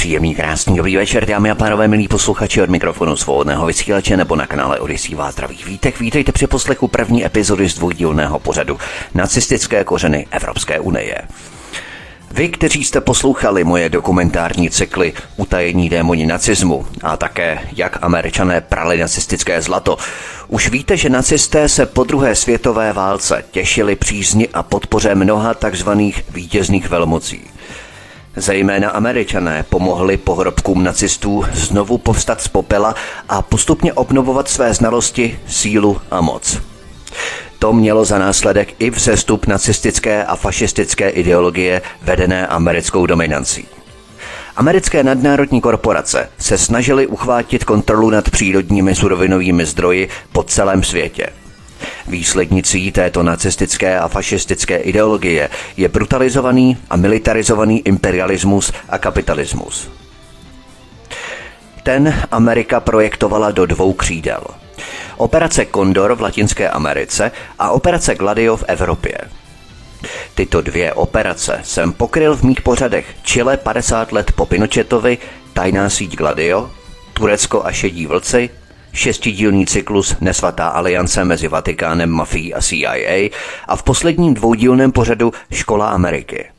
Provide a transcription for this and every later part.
Příjemný, krásný dobrý večer, dámy a pánové, milí posluchači od mikrofonu svobodného vysílače nebo na kanále Odisí Vátravých vítek. Vítejte při poslechu první epizody z dvoudílného pořadu Nacistické kořeny Evropské unie. Vy, kteří jste poslouchali moje dokumentární cykly Utajení démoni nacismu a také Jak američané prali nacistické zlato, už víte, že nacisté se po druhé světové válce těšili přízni a podpoře mnoha takzvaných vítězných velmocí. Zejména američané pomohli pohrobkům nacistů znovu povstat z popela a postupně obnovovat své znalosti, sílu a moc. To mělo za následek i vzestup nacistické a fašistické ideologie vedené americkou dominancí. Americké nadnárodní korporace se snažily uchvátit kontrolu nad přírodními surovinovými zdroji po celém světě – Výslednicí této nacistické a fašistické ideologie je brutalizovaný a militarizovaný imperialismus a kapitalismus. Ten Amerika projektovala do dvou křídel. Operace Condor v Latinské Americe a operace Gladio v Evropě. Tyto dvě operace jsem pokryl v mých pořadech Chile 50 let po Pinochetovi, Tajná síť Gladio, Turecko a šedí vlci šestidílný cyklus Nesvatá aliance mezi Vatikánem, mafií a CIA a v posledním dvoudílném pořadu Škola Ameriky.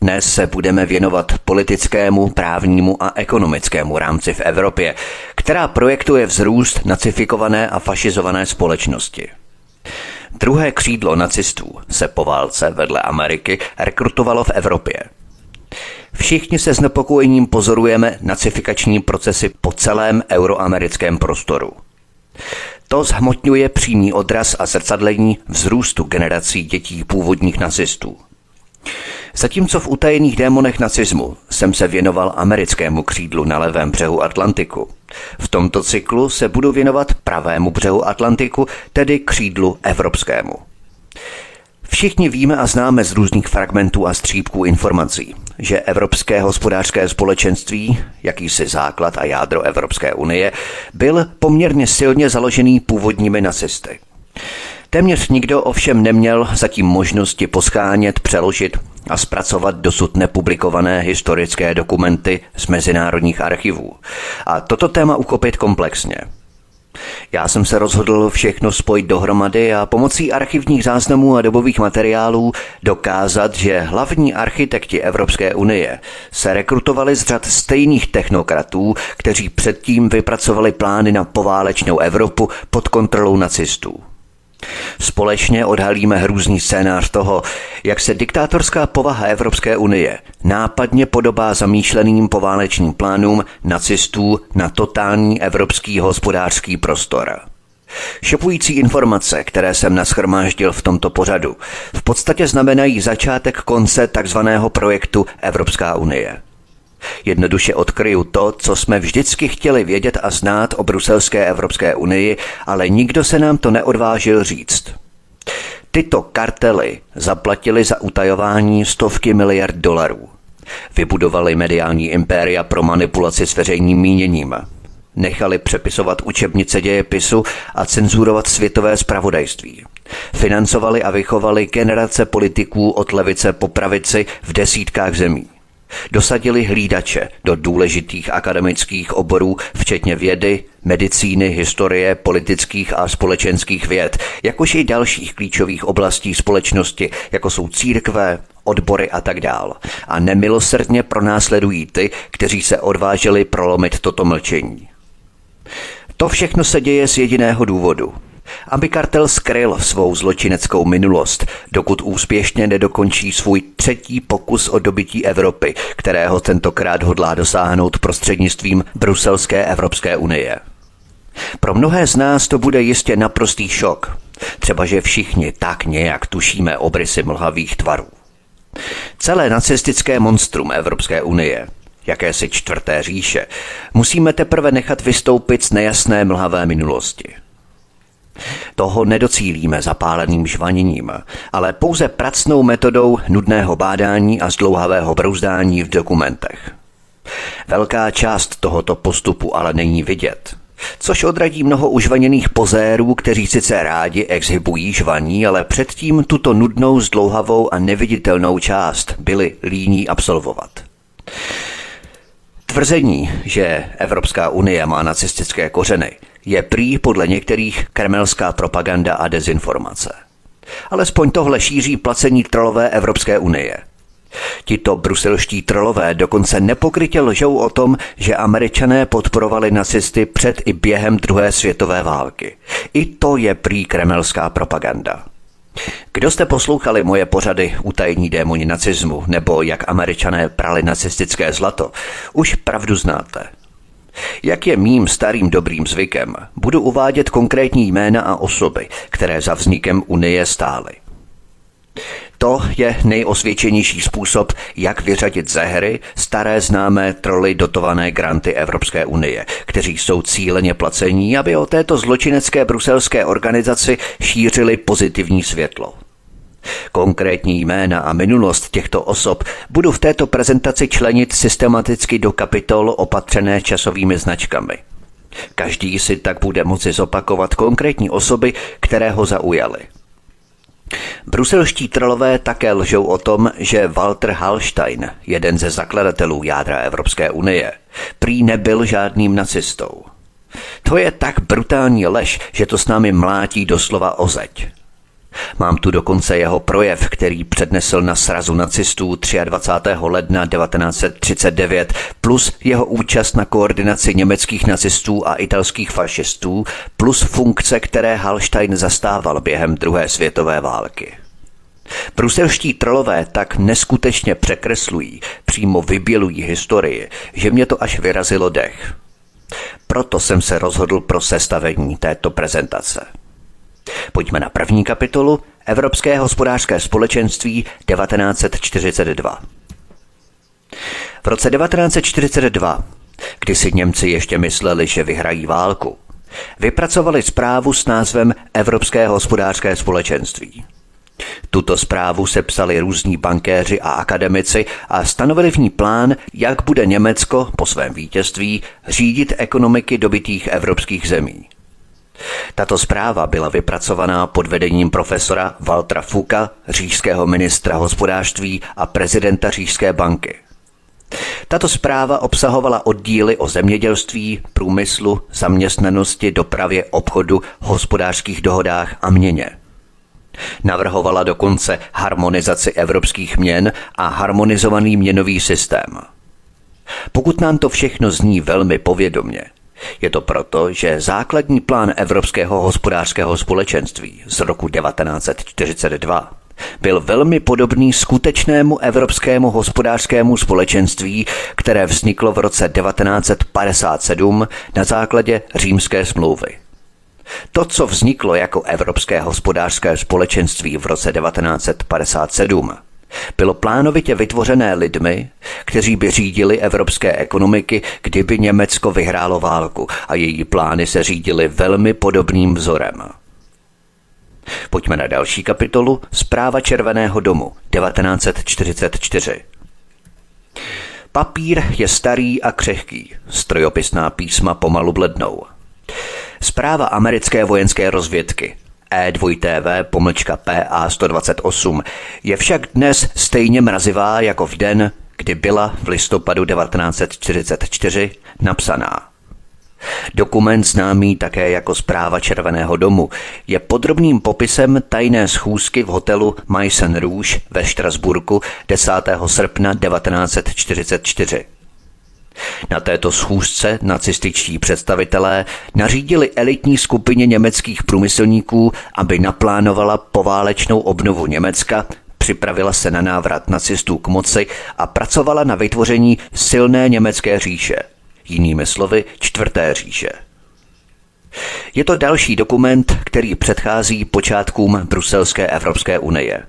Dnes se budeme věnovat politickému, právnímu a ekonomickému rámci v Evropě, která projektuje vzrůst nacifikované a fašizované společnosti. Druhé křídlo nacistů se po válce vedle Ameriky rekrutovalo v Evropě – Všichni se znepokojením pozorujeme nacifikační procesy po celém euroamerickém prostoru. To zhmotňuje přímý odraz a zrcadlení vzrůstu generací dětí původních nacistů. Zatímco v utajených démonech nacismu jsem se věnoval americkému křídlu na levém břehu Atlantiku. V tomto cyklu se budu věnovat pravému břehu Atlantiku, tedy křídlu evropskému. Všichni víme a známe z různých fragmentů a střípků informací, že Evropské hospodářské společenství, jakýsi základ a jádro Evropské unie, byl poměrně silně založený původními nacisty. Téměř nikdo ovšem neměl zatím možnosti poschánět, přeložit a zpracovat dosud nepublikované historické dokumenty z mezinárodních archivů. A toto téma uchopit komplexně – já jsem se rozhodl všechno spojit dohromady a pomocí archivních záznamů a dobových materiálů dokázat, že hlavní architekti Evropské unie se rekrutovali z řad stejných technokratů, kteří předtím vypracovali plány na poválečnou Evropu pod kontrolou nacistů. Společně odhalíme hrůzný scénář toho, jak se diktátorská povaha Evropské unie nápadně podobá zamýšleným poválečným plánům nacistů na totální evropský hospodářský prostor. Šopující informace, které jsem naschromáždil v tomto pořadu, v podstatě znamenají začátek konce takzvaného projektu Evropská unie. Jednoduše odkryju to, co jsme vždycky chtěli vědět a znát o bruselské Evropské unii, ale nikdo se nám to neodvážil říct. Tyto kartely zaplatili za utajování stovky miliard dolarů. Vybudovali mediální impéria pro manipulaci s veřejným míněním. Nechali přepisovat učebnice dějepisu a cenzurovat světové spravodajství. Financovali a vychovali generace politiků od levice po pravici v desítkách zemí. Dosadili hlídače do důležitých akademických oborů, včetně vědy, medicíny, historie, politických a společenských věd, jakož i dalších klíčových oblastí společnosti, jako jsou církve, odbory a tak dál. A nemilosrdně pronásledují ty, kteří se odvážili prolomit toto mlčení. To všechno se děje z jediného důvodu – aby kartel skryl svou zločineckou minulost, dokud úspěšně nedokončí svůj třetí pokus o dobytí Evropy, kterého tentokrát hodlá dosáhnout prostřednictvím Bruselské Evropské unie. Pro mnohé z nás to bude jistě naprostý šok, třeba že všichni tak nějak tušíme obrysy mlhavých tvarů. Celé nacistické monstrum Evropské unie, jakési čtvrté říše, musíme teprve nechat vystoupit z nejasné mlhavé minulosti – Toho nedocílíme zapáleným žvaněním, ale pouze pracnou metodou nudného bádání a zdlouhavého brouzdání v dokumentech. Velká část tohoto postupu ale není vidět, což odradí mnoho užvaněných pozérů, kteří sice rádi exhibují žvaní, ale předtím tuto nudnou, zdlouhavou a neviditelnou část byli líní absolvovat. Tvrzení, že Evropská unie má nacistické kořeny, je prý podle některých kremelská propaganda a dezinformace. Alespoň tohle šíří placení trolové Evropské unie – Tito bruselští trolové dokonce nepokrytě lžou o tom, že američané podporovali nacisty před i během druhé světové války. I to je prý kremelská propaganda. Kdo jste poslouchali moje pořady Utajení démoni nacismu nebo jak američané prali nacistické zlato, už pravdu znáte. Jak je mým starým dobrým zvykem, budu uvádět konkrétní jména a osoby, které za vznikem Unie stály. To je nejosvědčenější způsob, jak vyřadit ze hry staré známé troly dotované granty Evropské unie, kteří jsou cíleně placení, aby o této zločinecké bruselské organizaci šířili pozitivní světlo. Konkrétní jména a minulost těchto osob budu v této prezentaci členit systematicky do kapitol opatřené časovými značkami. Každý si tak bude moci zopakovat konkrétní osoby, které ho zaujaly. Bruselští trolové také lžou o tom, že Walter Hallstein, jeden ze zakladatelů jádra Evropské unie, prý nebyl žádným nacistou. To je tak brutální lež, že to s námi mlátí doslova o zeď. Mám tu dokonce jeho projev, který přednesl na srazu nacistů 23. ledna 1939, plus jeho účast na koordinaci německých nacistů a italských fašistů, plus funkce, které Hallstein zastával během druhé světové války. Bruselští trolové tak neskutečně překreslují, přímo vybělují historii, že mě to až vyrazilo dech. Proto jsem se rozhodl pro sestavení této prezentace. Pojďme na první kapitolu Evropské hospodářské společenství 1942. V roce 1942, kdy si Němci ještě mysleli, že vyhrají válku, vypracovali zprávu s názvem Evropské hospodářské společenství. Tuto zprávu sepsali různí bankéři a akademici a stanovili v ní plán, jak bude Německo po svém vítězství řídit ekonomiky dobitých evropských zemí. Tato zpráva byla vypracovaná pod vedením profesora Waltra Fuka, říšského ministra hospodářství a prezidenta Říšské banky. Tato zpráva obsahovala oddíly o zemědělství, průmyslu, zaměstnanosti, dopravě, obchodu, hospodářských dohodách a měně. Navrhovala dokonce harmonizaci evropských měn a harmonizovaný měnový systém. Pokud nám to všechno zní velmi povědomně, je to proto, že základní plán Evropského hospodářského společenství z roku 1942 byl velmi podobný skutečnému Evropskému hospodářskému společenství, které vzniklo v roce 1957 na základě římské smlouvy. To, co vzniklo jako Evropské hospodářské společenství v roce 1957, bylo plánovitě vytvořené lidmi, kteří by řídili evropské ekonomiky, kdyby Německo vyhrálo válku a její plány se řídily velmi podobným vzorem. Pojďme na další kapitolu Zpráva Červeného domu 1944. Papír je starý a křehký, strojopisná písma pomalu blednou. Zpráva americké vojenské rozvědky E2TV pomlčka PA 128 je však dnes stejně mrazivá jako v den, kdy byla v listopadu 1944 napsaná. Dokument známý také jako zpráva Červeného domu je podrobným popisem tajné schůzky v hotelu Meissen Rouge ve Štrasburku 10. srpna 1944. Na této schůzce nacističtí představitelé nařídili elitní skupině německých průmyslníků, aby naplánovala poválečnou obnovu Německa, připravila se na návrat nacistů k moci a pracovala na vytvoření silné německé říše, jinými slovy čtvrté říše. Je to další dokument, který předchází počátkům Bruselské Evropské unie.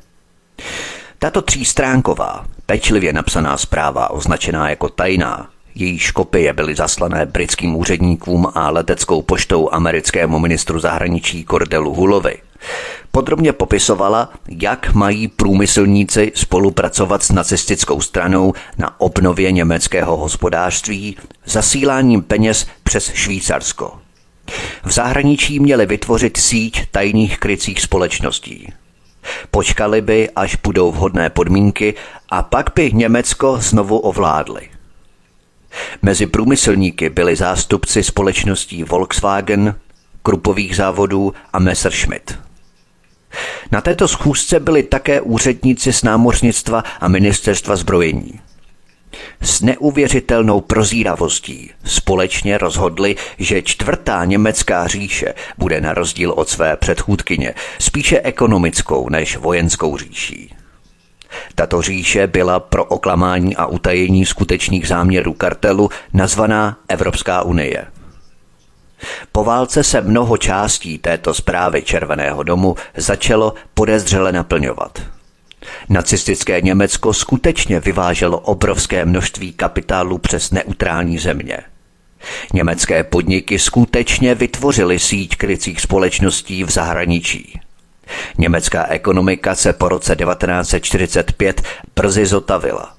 Tato třístránková, pečlivě napsaná zpráva, označená jako tajná, Její kopie byly zaslané britským úředníkům a leteckou poštou americkému ministru zahraničí Cordelu Hulovi. Podrobně popisovala, jak mají průmyslníci spolupracovat s nacistickou stranou na obnově německého hospodářství zasíláním peněz přes Švýcarsko. V zahraničí měli vytvořit síť tajných krycích společností. Počkali by, až budou vhodné podmínky a pak by Německo znovu ovládli. Mezi průmyslníky byli zástupci společností Volkswagen, Krupových závodů a Messerschmitt. Na této schůzce byli také úředníci z námořnictva a ministerstva zbrojení. S neuvěřitelnou prozíravostí společně rozhodli, že čtvrtá německá říše bude na rozdíl od své předchůdkyně spíše ekonomickou než vojenskou říší. Tato říše byla pro oklamání a utajení skutečných záměrů kartelu nazvaná Evropská unie. Po válce se mnoho částí této zprávy Červeného domu začalo podezřele naplňovat – Nacistické Německo skutečně vyváželo obrovské množství kapitálu přes neutrální země. Německé podniky skutečně vytvořily síť krycích společností v zahraničí. Německá ekonomika se po roce 1945 brzy zotavila.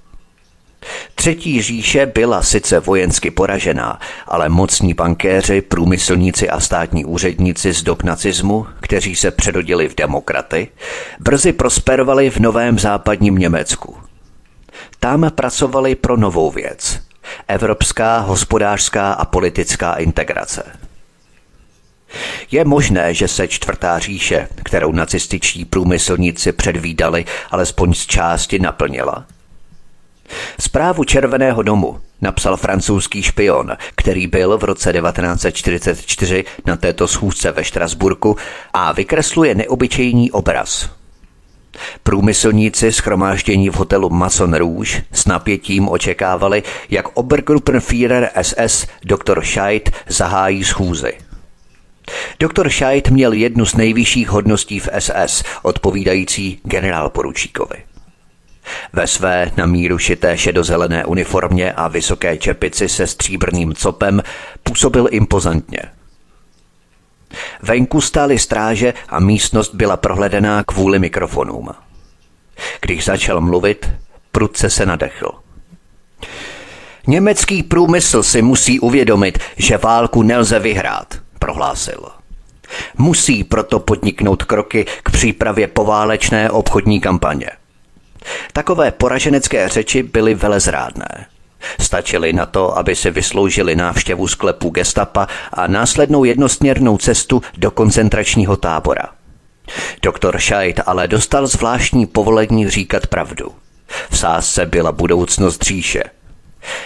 Třetí říše byla sice vojensky poražená, ale mocní bankéři, průmyslníci a státní úředníci z dob nacismu, kteří se předodili v demokraty, brzy prosperovali v novém západním Německu. Tam pracovali pro novou věc – evropská hospodářská a politická integrace. Je možné, že se čtvrtá říše, kterou nacističtí průmyslníci předvídali, alespoň z části naplnila – Zprávu Červeného domu napsal francouzský špion, který byl v roce 1944 na této schůzce ve Štrasburku a vykresluje neobyčejný obraz. Průmyslníci schromáždění v hotelu Mason Rouge s napětím očekávali, jak Obergruppenführer SS dr. Scheidt zahájí schůzy. Doktor Scheidt měl jednu z nejvyšších hodností v SS, odpovídající generál poručíkovi. Ve své na míru šité šedozelené uniformě a vysoké čepici se stříbrným copem působil impozantně. Venku stály stráže a místnost byla prohledená kvůli mikrofonům. Když začal mluvit, prudce se nadechl. Německý průmysl si musí uvědomit, že válku nelze vyhrát, prohlásil. Musí proto podniknout kroky k přípravě poválečné obchodní kampaně. Takové poraženecké řeči byly velezrádné. Stačili na to, aby si vysloužili návštěvu sklepu gestapa a následnou jednosměrnou cestu do koncentračního tábora. Doktor Scheidt ale dostal zvláštní povolení říkat pravdu. V sázce byla budoucnost říše.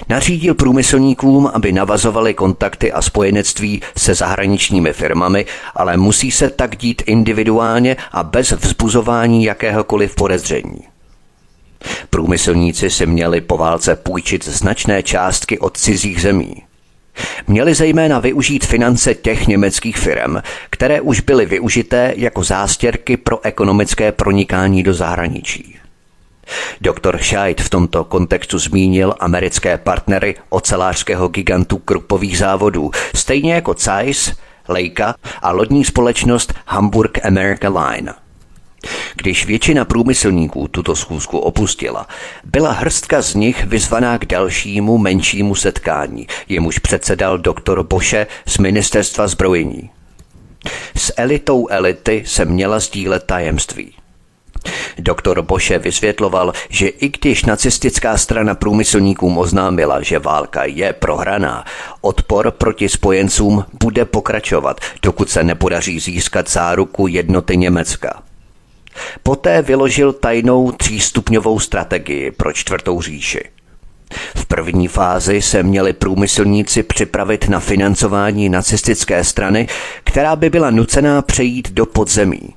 Nařídil průmyslníkům, aby navazovali kontakty a spojenectví se zahraničními firmami, ale musí se tak dít individuálně a bez vzbuzování jakéhokoliv podezření. Průmyslníci si měli po válce půjčit značné částky od cizích zemí. Měli zejména využít finance těch německých firm, které už byly využité jako zástěrky pro ekonomické pronikání do zahraničí. Doktor Scheidt v tomto kontextu zmínil americké partnery ocelářského gigantu krupových závodů, stejně jako Zeiss, Leica a lodní společnost Hamburg America Line – když většina průmyslníků tuto schůzku opustila, byla hrstka z nich vyzvaná k dalšímu menšímu setkání, jemuž předsedal doktor Boše z ministerstva zbrojení. S elitou elity se měla sdílet tajemství. Doktor Boše vysvětloval, že i když nacistická strana průmyslníkům oznámila, že válka je prohraná, odpor proti spojencům bude pokračovat, dokud se nepodaří získat záruku jednoty Německa. Poté vyložil tajnou třístupňovou strategii pro čtvrtou říši. V první fázi se měli průmyslníci připravit na financování nacistické strany, která by byla nucená přejít do podzemí.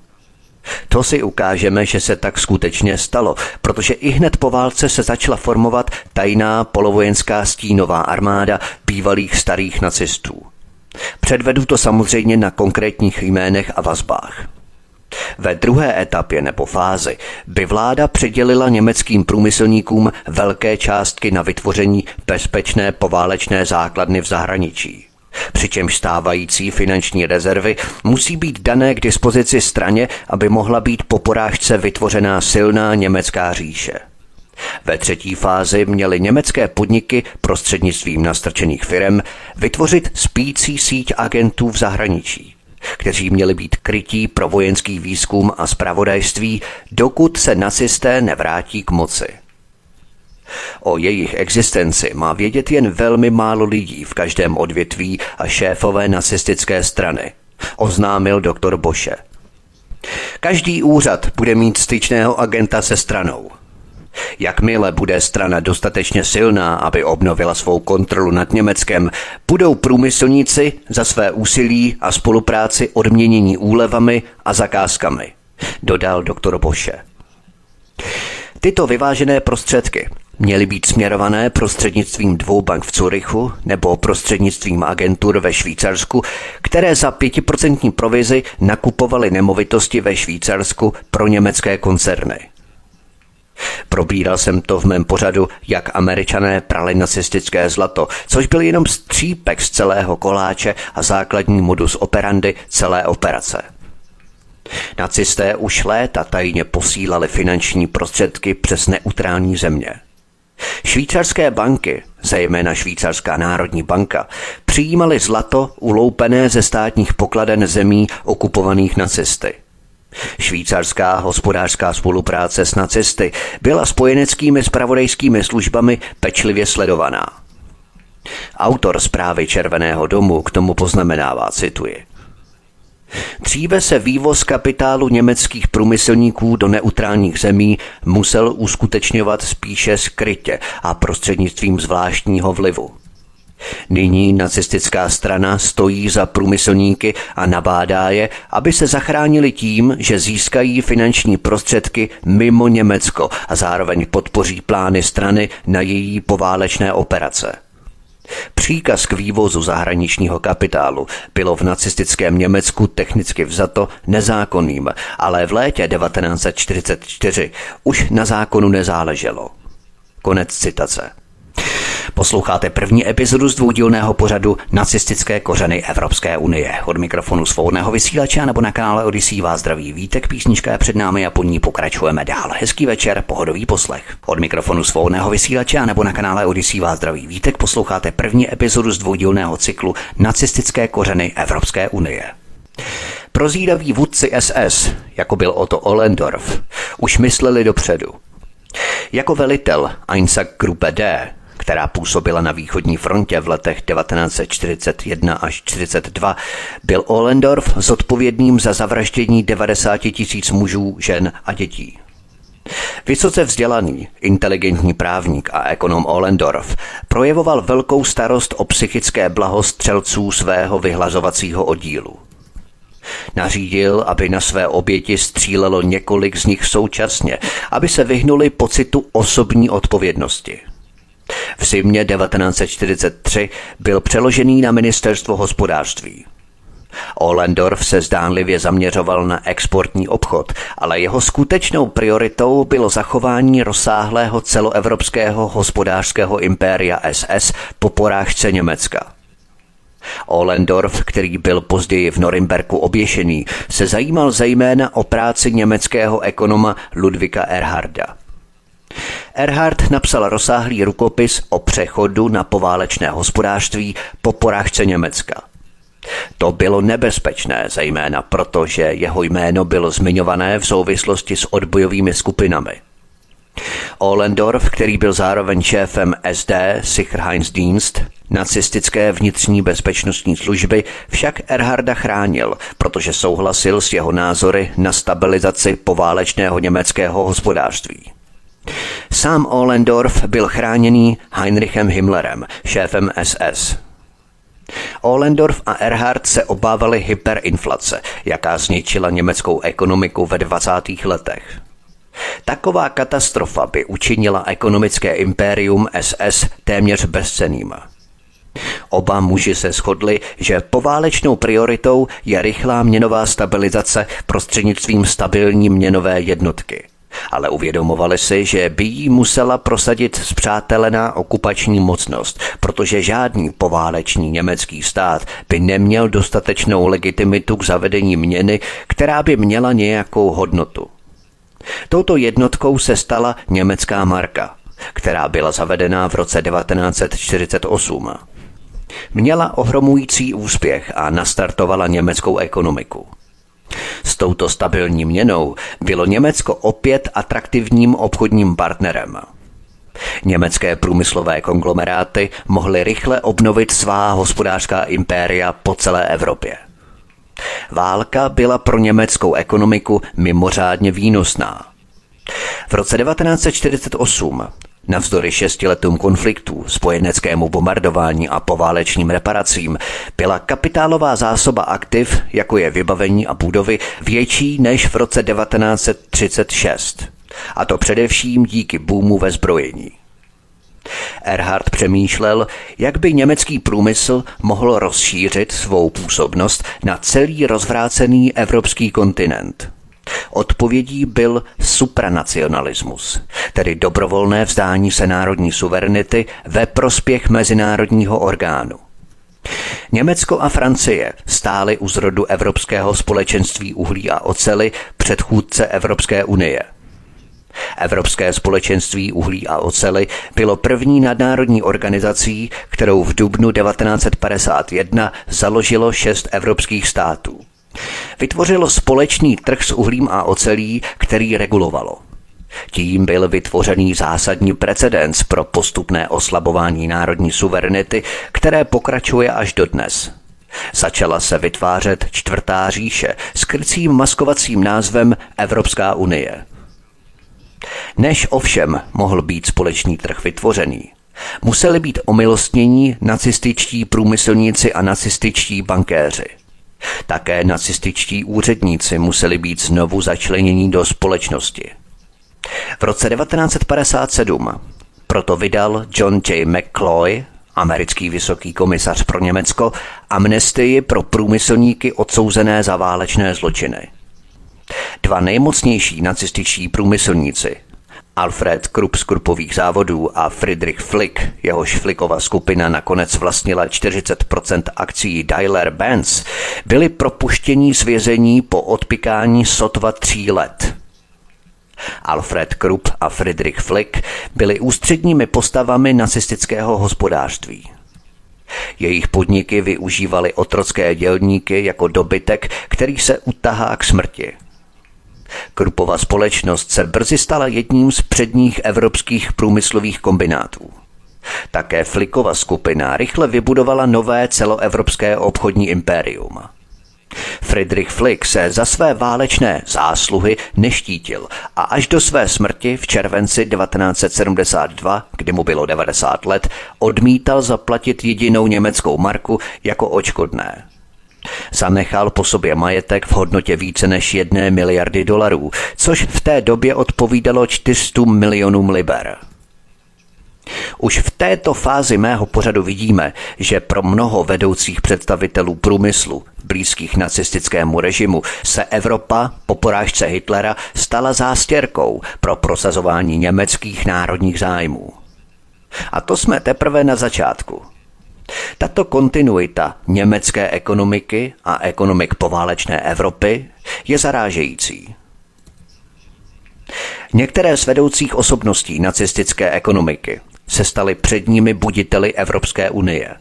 To si ukážeme, že se tak skutečně stalo, protože i hned po válce se začala formovat tajná polovojenská stínová armáda bývalých starých nacistů. Předvedu to samozřejmě na konkrétních jménech a vazbách. Ve druhé etapě nebo fázi by vláda předělila německým průmyslníkům velké částky na vytvoření bezpečné poválečné základny v zahraničí. Přičemž stávající finanční rezervy musí být dané k dispozici straně, aby mohla být po porážce vytvořená silná německá říše. Ve třetí fázi měly německé podniky prostřednictvím nastrčených firm vytvořit spící síť agentů v zahraničí kteří měli být krytí pro vojenský výzkum a zpravodajství, dokud se nacisté nevrátí k moci. O jejich existenci má vědět jen velmi málo lidí v každém odvětví a šéfové nacistické strany, oznámil doktor Boše. Každý úřad bude mít styčného agenta se stranou. Jakmile bude strana dostatečně silná, aby obnovila svou kontrolu nad Německem, budou průmyslníci za své úsilí a spolupráci odměnění úlevami a zakázkami, dodal doktor Boše. Tyto vyvážené prostředky měly být směrované prostřednictvím dvou bank v Curychu nebo prostřednictvím agentur ve Švýcarsku, které za pětiprocentní provizi nakupovaly nemovitosti ve Švýcarsku pro německé koncerny. Probíral jsem to v mém pořadu, jak američané prali nacistické zlato, což byl jenom střípek z celého koláče a základní modus operandi celé operace. Nacisté už léta tajně posílali finanční prostředky přes neutrální země. Švýcarské banky, zejména Švýcarská národní banka, přijímaly zlato uloupené ze státních pokladen zemí okupovaných nacisty – Švýcarská hospodářská spolupráce s nacisty byla spojeneckými spravodajskými službami pečlivě sledovaná. Autor zprávy Červeného domu k tomu poznamenává, cituji. Dříve se vývoz kapitálu německých průmyslníků do neutrálních zemí musel uskutečňovat spíše skrytě a prostřednictvím zvláštního vlivu. Nyní nacistická strana stojí za průmyslníky a nabádá je, aby se zachránili tím, že získají finanční prostředky mimo Německo a zároveň podpoří plány strany na její poválečné operace. Příkaz k vývozu zahraničního kapitálu bylo v nacistickém Německu technicky vzato nezákonným, ale v létě 1944 už na zákonu nezáleželo. Konec citace. Posloucháte první epizodu z dvoudílného pořadu Nacistické kořeny Evropské unie. Od mikrofonu svobodného vysílače nebo na kanále Odisí vás zdraví vítek, písnička je před námi a po ní pokračujeme dál. Hezký večer, pohodový poslech. Od mikrofonu svobodného vysílače nebo na kanále Odisí vás zdraví vítek posloucháte první epizodu z dvoudílného cyklu Nacistické kořeny Evropské unie. Prozíraví vůdci SS, jako byl Otto Ollendorf, už mysleli dopředu. Jako velitel Einsatzgruppe D která působila na východní frontě v letech 1941 až 42, byl Ohlendorf zodpovědným za zavraždění 90 tisíc mužů, žen a dětí. Vysoce vzdělaný, inteligentní právník a ekonom Ohlendorf projevoval velkou starost o psychické blaho střelců svého vyhlazovacího oddílu. Nařídil, aby na své oběti střílelo několik z nich současně, aby se vyhnuli pocitu osobní odpovědnosti. V zimě 1943 byl přeložený na ministerstvo hospodářství. Ohlendorf se zdánlivě zaměřoval na exportní obchod, ale jeho skutečnou prioritou bylo zachování rozsáhlého celoevropského hospodářského impéria SS po porážce Německa. Ohlendorf, který byl později v Norimberku oběšený, se zajímal zejména o práci německého ekonoma Ludvika Erharda. Erhard napsal rozsáhlý rukopis o přechodu na poválečné hospodářství po porážce Německa. To bylo nebezpečné, zejména proto, že jeho jméno bylo zmiňované v souvislosti s odbojovými skupinami. Ohlendorf, který byl zároveň šéfem SD Sicherheitsdienst, nacistické vnitřní bezpečnostní služby, však Erharda chránil, protože souhlasil s jeho názory na stabilizaci poválečného německého hospodářství. Sám Ohlendorf byl chráněný Heinrichem Himmlerem, šéfem SS. Ohlendorf a Erhard se obávali hyperinflace, jaká zničila německou ekonomiku ve 20. letech. Taková katastrofa by učinila ekonomické impérium SS téměř bezceným. Oba muži se shodli, že poválečnou prioritou je rychlá měnová stabilizace prostřednictvím stabilní měnové jednotky. Ale uvědomovali si, že by jí musela prosadit zpřátelená okupační mocnost, protože žádný poválečný německý stát by neměl dostatečnou legitimitu k zavedení měny, která by měla nějakou hodnotu. Touto jednotkou se stala německá marka, která byla zavedená v roce 1948. Měla ohromující úspěch a nastartovala německou ekonomiku. S touto stabilní měnou bylo Německo opět atraktivním obchodním partnerem. Německé průmyslové konglomeráty mohly rychle obnovit svá hospodářská impéria po celé Evropě. Válka byla pro německou ekonomiku mimořádně výnosná. V roce 1948 Navzdory šestiletům konfliktů, spojeneckému bombardování a poválečným reparacím byla kapitálová zásoba aktiv, jako je vybavení a budovy, větší než v roce 1936. A to především díky boomu ve zbrojení. Erhard přemýšlel, jak by německý průmysl mohl rozšířit svou působnost na celý rozvrácený evropský kontinent – Odpovědí byl supranacionalismus, tedy dobrovolné vzdání se národní suverenity ve prospěch mezinárodního orgánu. Německo a Francie stály u zrodu Evropského společenství uhlí a ocely předchůdce Evropské unie. Evropské společenství uhlí a ocely bylo první nadnárodní organizací, kterou v dubnu 1951 založilo šest evropských států. Vytvořilo společný trh s uhlím a ocelí, který regulovalo. Tím byl vytvořený zásadní precedens pro postupné oslabování národní suverenity, které pokračuje až dodnes. Začala se vytvářet čtvrtá říše s krycím maskovacím názvem Evropská unie. Než ovšem mohl být společný trh vytvořený, museli být omilostnění nacističtí průmyslníci a nacističtí bankéři – také nacističtí úředníci museli být znovu začleněni do společnosti. V roce 1957 proto vydal John J. McCloy, americký vysoký komisař pro Německo, amnestii pro průmyslníky odsouzené za válečné zločiny. Dva nejmocnější nacističtí průmyslníci, Alfred Krupp z Kruppových závodů a Friedrich Flick, jehož Flickova skupina nakonec vlastnila 40% akcí Daimler-Benz, byli propuštěni z vězení po odpikání sotva tří let. Alfred Krupp a Friedrich Flick byli ústředními postavami nacistického hospodářství. Jejich podniky využívaly otrocké dělníky jako dobytek, který se utahá k smrti – Krupova společnost se brzy stala jedním z předních evropských průmyslových kombinátů. Také Flikova skupina rychle vybudovala nové celoevropské obchodní impérium. Friedrich Flick se za své válečné zásluhy neštítil a až do své smrti v červenci 1972, kdy mu bylo 90 let, odmítal zaplatit jedinou německou marku jako očkodné. Zanechal po sobě majetek v hodnotě více než jedné miliardy dolarů, což v té době odpovídalo 400 milionům liber. Už v této fázi mého pořadu vidíme, že pro mnoho vedoucích představitelů průmyslu, blízkých nacistickému režimu, se Evropa po porážce Hitlera stala zástěrkou pro prosazování německých národních zájmů. A to jsme teprve na začátku. Tato kontinuita německé ekonomiky a ekonomik poválečné Evropy je zarážející. Některé z vedoucích osobností nacistické ekonomiky se staly předními buditeli Evropské unie.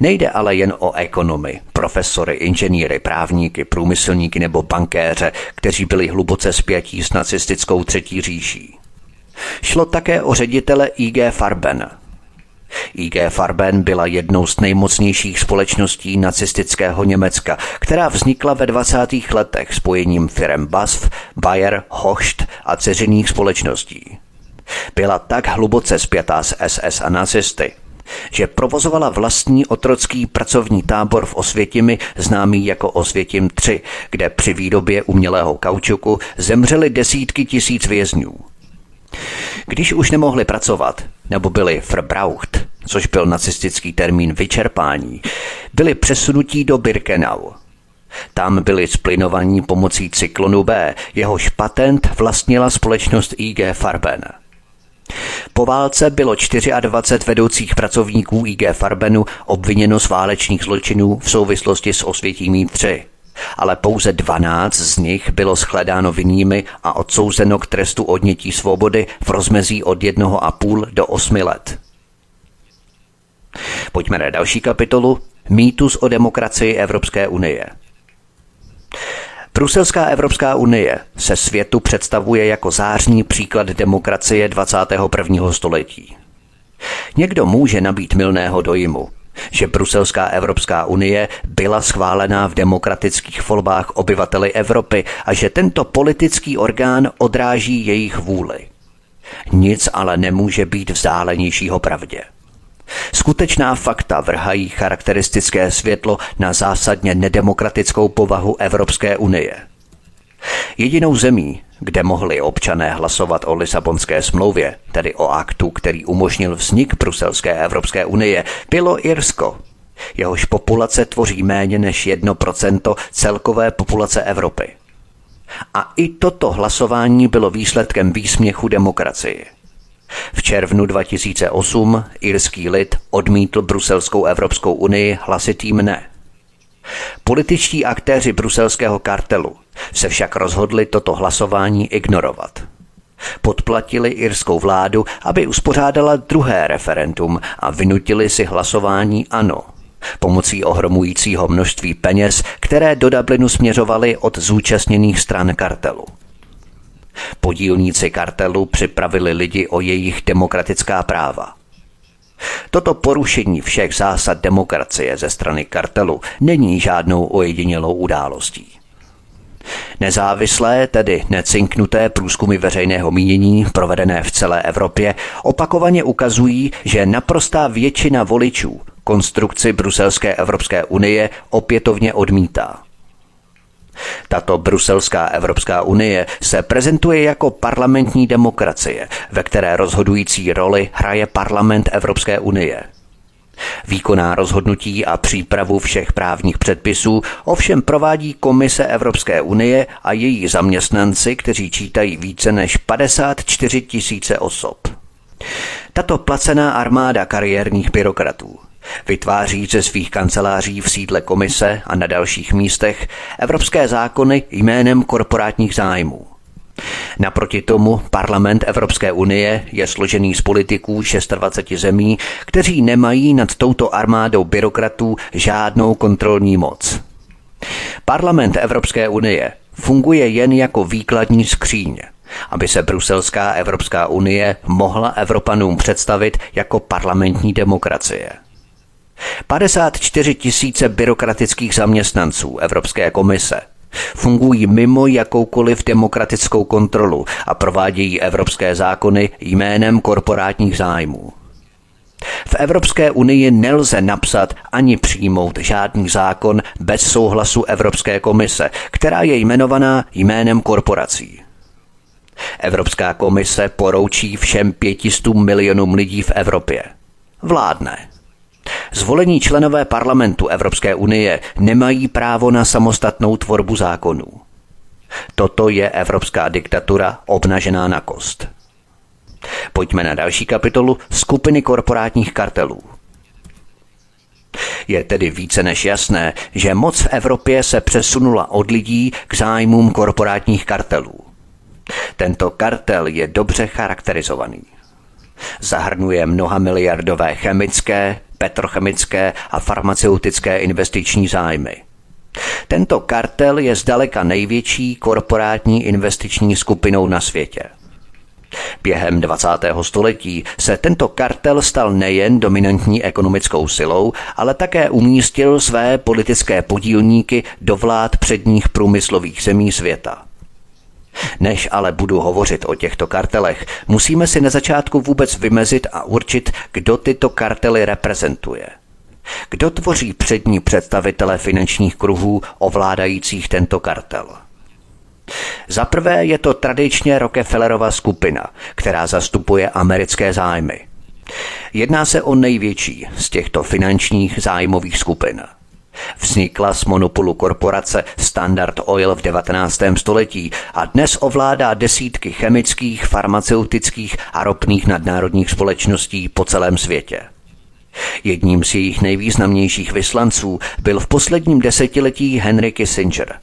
Nejde ale jen o ekonomy, profesory, inženýry, právníky, průmyslníky nebo bankéře, kteří byli hluboce spjatí s nacistickou třetí říší. Šlo také o ředitele IG Farben, IG Farben byla jednou z nejmocnějších společností nacistického Německa, která vznikla ve 20. letech spojením firm BASF, Bayer, Hocht a ceřiných společností. Byla tak hluboce spjatá s SS a nacisty, že provozovala vlastní otrocký pracovní tábor v Osvětimi, známý jako Osvětim 3, kde při výrobě umělého kaučuku zemřely desítky tisíc vězňů. Když už nemohli pracovat, nebo byli verbraucht, což byl nacistický termín vyčerpání, byli přesunutí do Birkenau. Tam byli splynovaní pomocí cyklonu B, jehož patent vlastnila společnost IG Farben. Po válce bylo 24 vedoucích pracovníků IG Farbenu obviněno z válečných zločinů v souvislosti s osvětímím 3 ale pouze 12 z nich bylo shledáno vinnými a odsouzeno k trestu odnětí svobody v rozmezí od 1,5 do 8 let. Pojďme na další kapitolu. Mýtus o demokracii Evropské unie. Bruselská Evropská unie se světu představuje jako zářný příklad demokracie 21. století. Někdo může nabít milného dojmu, že Bruselská Evropská unie byla schválená v demokratických volbách obyvateli Evropy a že tento politický orgán odráží jejich vůli. Nic ale nemůže být vzdálenějšího pravdě. Skutečná fakta vrhají charakteristické světlo na zásadně nedemokratickou povahu Evropské unie. Jedinou zemí, kde mohli občané hlasovat o Lisabonské smlouvě, tedy o aktu, který umožnil vznik Bruselské Evropské unie, bylo Irsko. Jehož populace tvoří méně než 1% celkové populace Evropy. A i toto hlasování bylo výsledkem výsměchu demokracii. V červnu 2008 irský lid odmítl Bruselskou Evropskou unii hlasitým ne. Političtí aktéři bruselského kartelu se však rozhodli toto hlasování ignorovat. Podplatili irskou vládu, aby uspořádala druhé referendum a vynutili si hlasování ano pomocí ohromujícího množství peněz, které do Dublinu směřovaly od zúčastněných stran kartelu. Podílníci kartelu připravili lidi o jejich demokratická práva. Toto porušení všech zásad demokracie ze strany kartelu není žádnou ojedinělou událostí. Nezávislé, tedy necinknuté průzkumy veřejného mínění provedené v celé Evropě opakovaně ukazují, že naprostá většina voličů konstrukci Bruselské Evropské unie opětovně odmítá. Tato bruselská Evropská unie se prezentuje jako parlamentní demokracie, ve které rozhodující roli hraje parlament Evropské unie. Výkonná rozhodnutí a přípravu všech právních předpisů ovšem provádí Komise Evropské unie a její zaměstnanci, kteří čítají více než 54 tisíce osob. Tato placená armáda kariérních byrokratů Vytváří ze svých kanceláří v sídle komise a na dalších místech evropské zákony jménem korporátních zájmů. Naproti tomu parlament Evropské unie je složený z politiků 26 zemí, kteří nemají nad touto armádou byrokratů žádnou kontrolní moc. Parlament Evropské unie funguje jen jako výkladní skříň, aby se Bruselská Evropská unie mohla Evropanům představit jako parlamentní demokracie. 54 tisíce byrokratických zaměstnanců Evropské komise fungují mimo jakoukoliv demokratickou kontrolu a provádějí evropské zákony jménem korporátních zájmů. V Evropské unii nelze napsat ani přijmout žádný zákon bez souhlasu Evropské komise, která je jmenovaná jménem korporací. Evropská komise poroučí všem pětistům milionům lidí v Evropě. Vládne. Zvolení členové parlamentu Evropské unie nemají právo na samostatnou tvorbu zákonů. Toto je evropská diktatura obnažená na kost. Pojďme na další kapitolu skupiny korporátních kartelů. Je tedy více než jasné, že moc v Evropě se přesunula od lidí k zájmům korporátních kartelů. Tento kartel je dobře charakterizovaný. Zahrnuje mnoha miliardové chemické, petrochemické a farmaceutické investiční zájmy. Tento kartel je zdaleka největší korporátní investiční skupinou na světě. Během 20. století se tento kartel stal nejen dominantní ekonomickou silou, ale také umístil své politické podílníky do vlád předních průmyslových zemí světa. Než ale budu hovořit o těchto kartelech, musíme si na začátku vůbec vymezit a určit, kdo tyto kartely reprezentuje. Kdo tvoří přední představitele finančních kruhů ovládajících tento kartel? Za prvé je to tradičně Rockefellerova skupina, která zastupuje americké zájmy. Jedná se o největší z těchto finančních zájmových skupin. Vznikla z monopolu korporace Standard Oil v 19. století a dnes ovládá desítky chemických, farmaceutických a ropných nadnárodních společností po celém světě. Jedním z jejich nejvýznamnějších vyslanců byl v posledním desetiletí Henry Kissinger.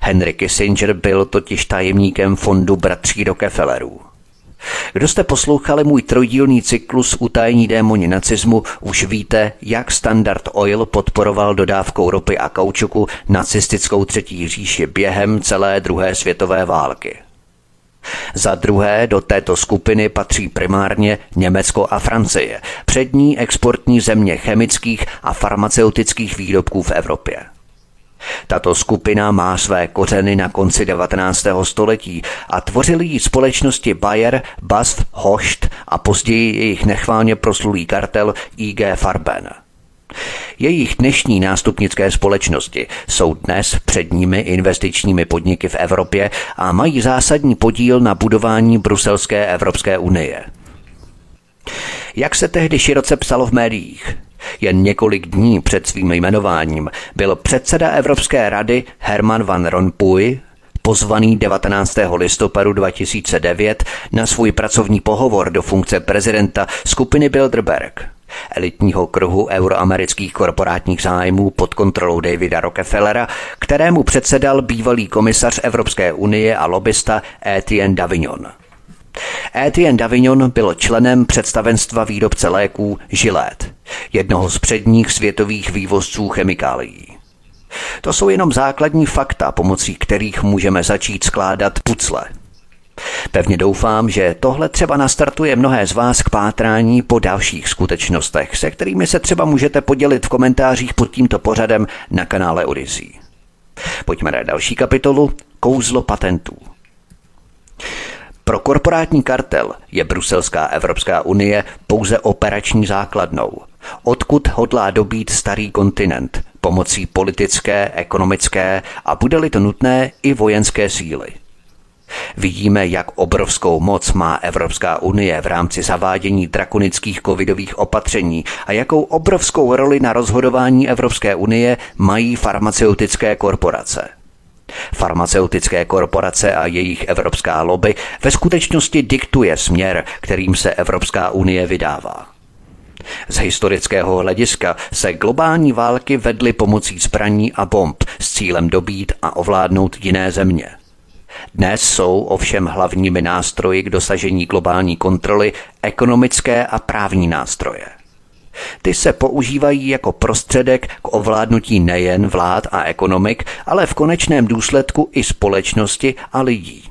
Henry Kissinger byl totiž tajemníkem fondu bratří Rockefellerů. Kdo jste poslouchali můj trojdílný cyklus utajení démoni nacismu, už víte, jak Standard Oil podporoval dodávkou ropy a kaučuku nacistickou třetí říši během celé druhé světové války. Za druhé do této skupiny patří primárně Německo a Francie, přední exportní země chemických a farmaceutických výrobků v Evropě. Tato skupina má své kořeny na konci 19. století a tvořili ji společnosti Bayer, BASF, Hocht a později jejich nechválně proslulý kartel IG Farben. Jejich dnešní nástupnické společnosti jsou dnes předními investičními podniky v Evropě a mají zásadní podíl na budování Bruselské Evropské unie. Jak se tehdy široce psalo v médiích, jen několik dní před svým jmenováním byl předseda Evropské rady Herman van Rompuy pozvaný 19. listopadu 2009 na svůj pracovní pohovor do funkce prezidenta skupiny Bilderberg, elitního kruhu euroamerických korporátních zájmů pod kontrolou Davida Rockefellera, kterému předsedal bývalý komisař Evropské unie a lobista Etienne Davignon. Etienne Davignon byl členem představenstva výrobce léků Gillette, jednoho z předních světových vývozců chemikálií. To jsou jenom základní fakta, pomocí kterých můžeme začít skládat pucle. Pevně doufám, že tohle třeba nastartuje mnohé z vás k pátrání po dalších skutečnostech, se kterými se třeba můžete podělit v komentářích pod tímto pořadem na kanále Odyssey. Pojďme na další kapitolu Kouzlo patentů. Pro korporátní kartel je Bruselská Evropská unie pouze operační základnou, odkud hodlá dobít starý kontinent pomocí politické, ekonomické a bude-li to nutné i vojenské síly. Vidíme, jak obrovskou moc má Evropská unie v rámci zavádění drakonických covidových opatření a jakou obrovskou roli na rozhodování Evropské unie mají farmaceutické korporace. Farmaceutické korporace a jejich evropská lobby ve skutečnosti diktuje směr, kterým se Evropská unie vydává. Z historického hlediska se globální války vedly pomocí zbraní a bomb s cílem dobít a ovládnout jiné země. Dnes jsou ovšem hlavními nástroji k dosažení globální kontroly ekonomické a právní nástroje. Ty se používají jako prostředek k ovládnutí nejen vlád a ekonomik, ale v konečném důsledku i společnosti a lidí.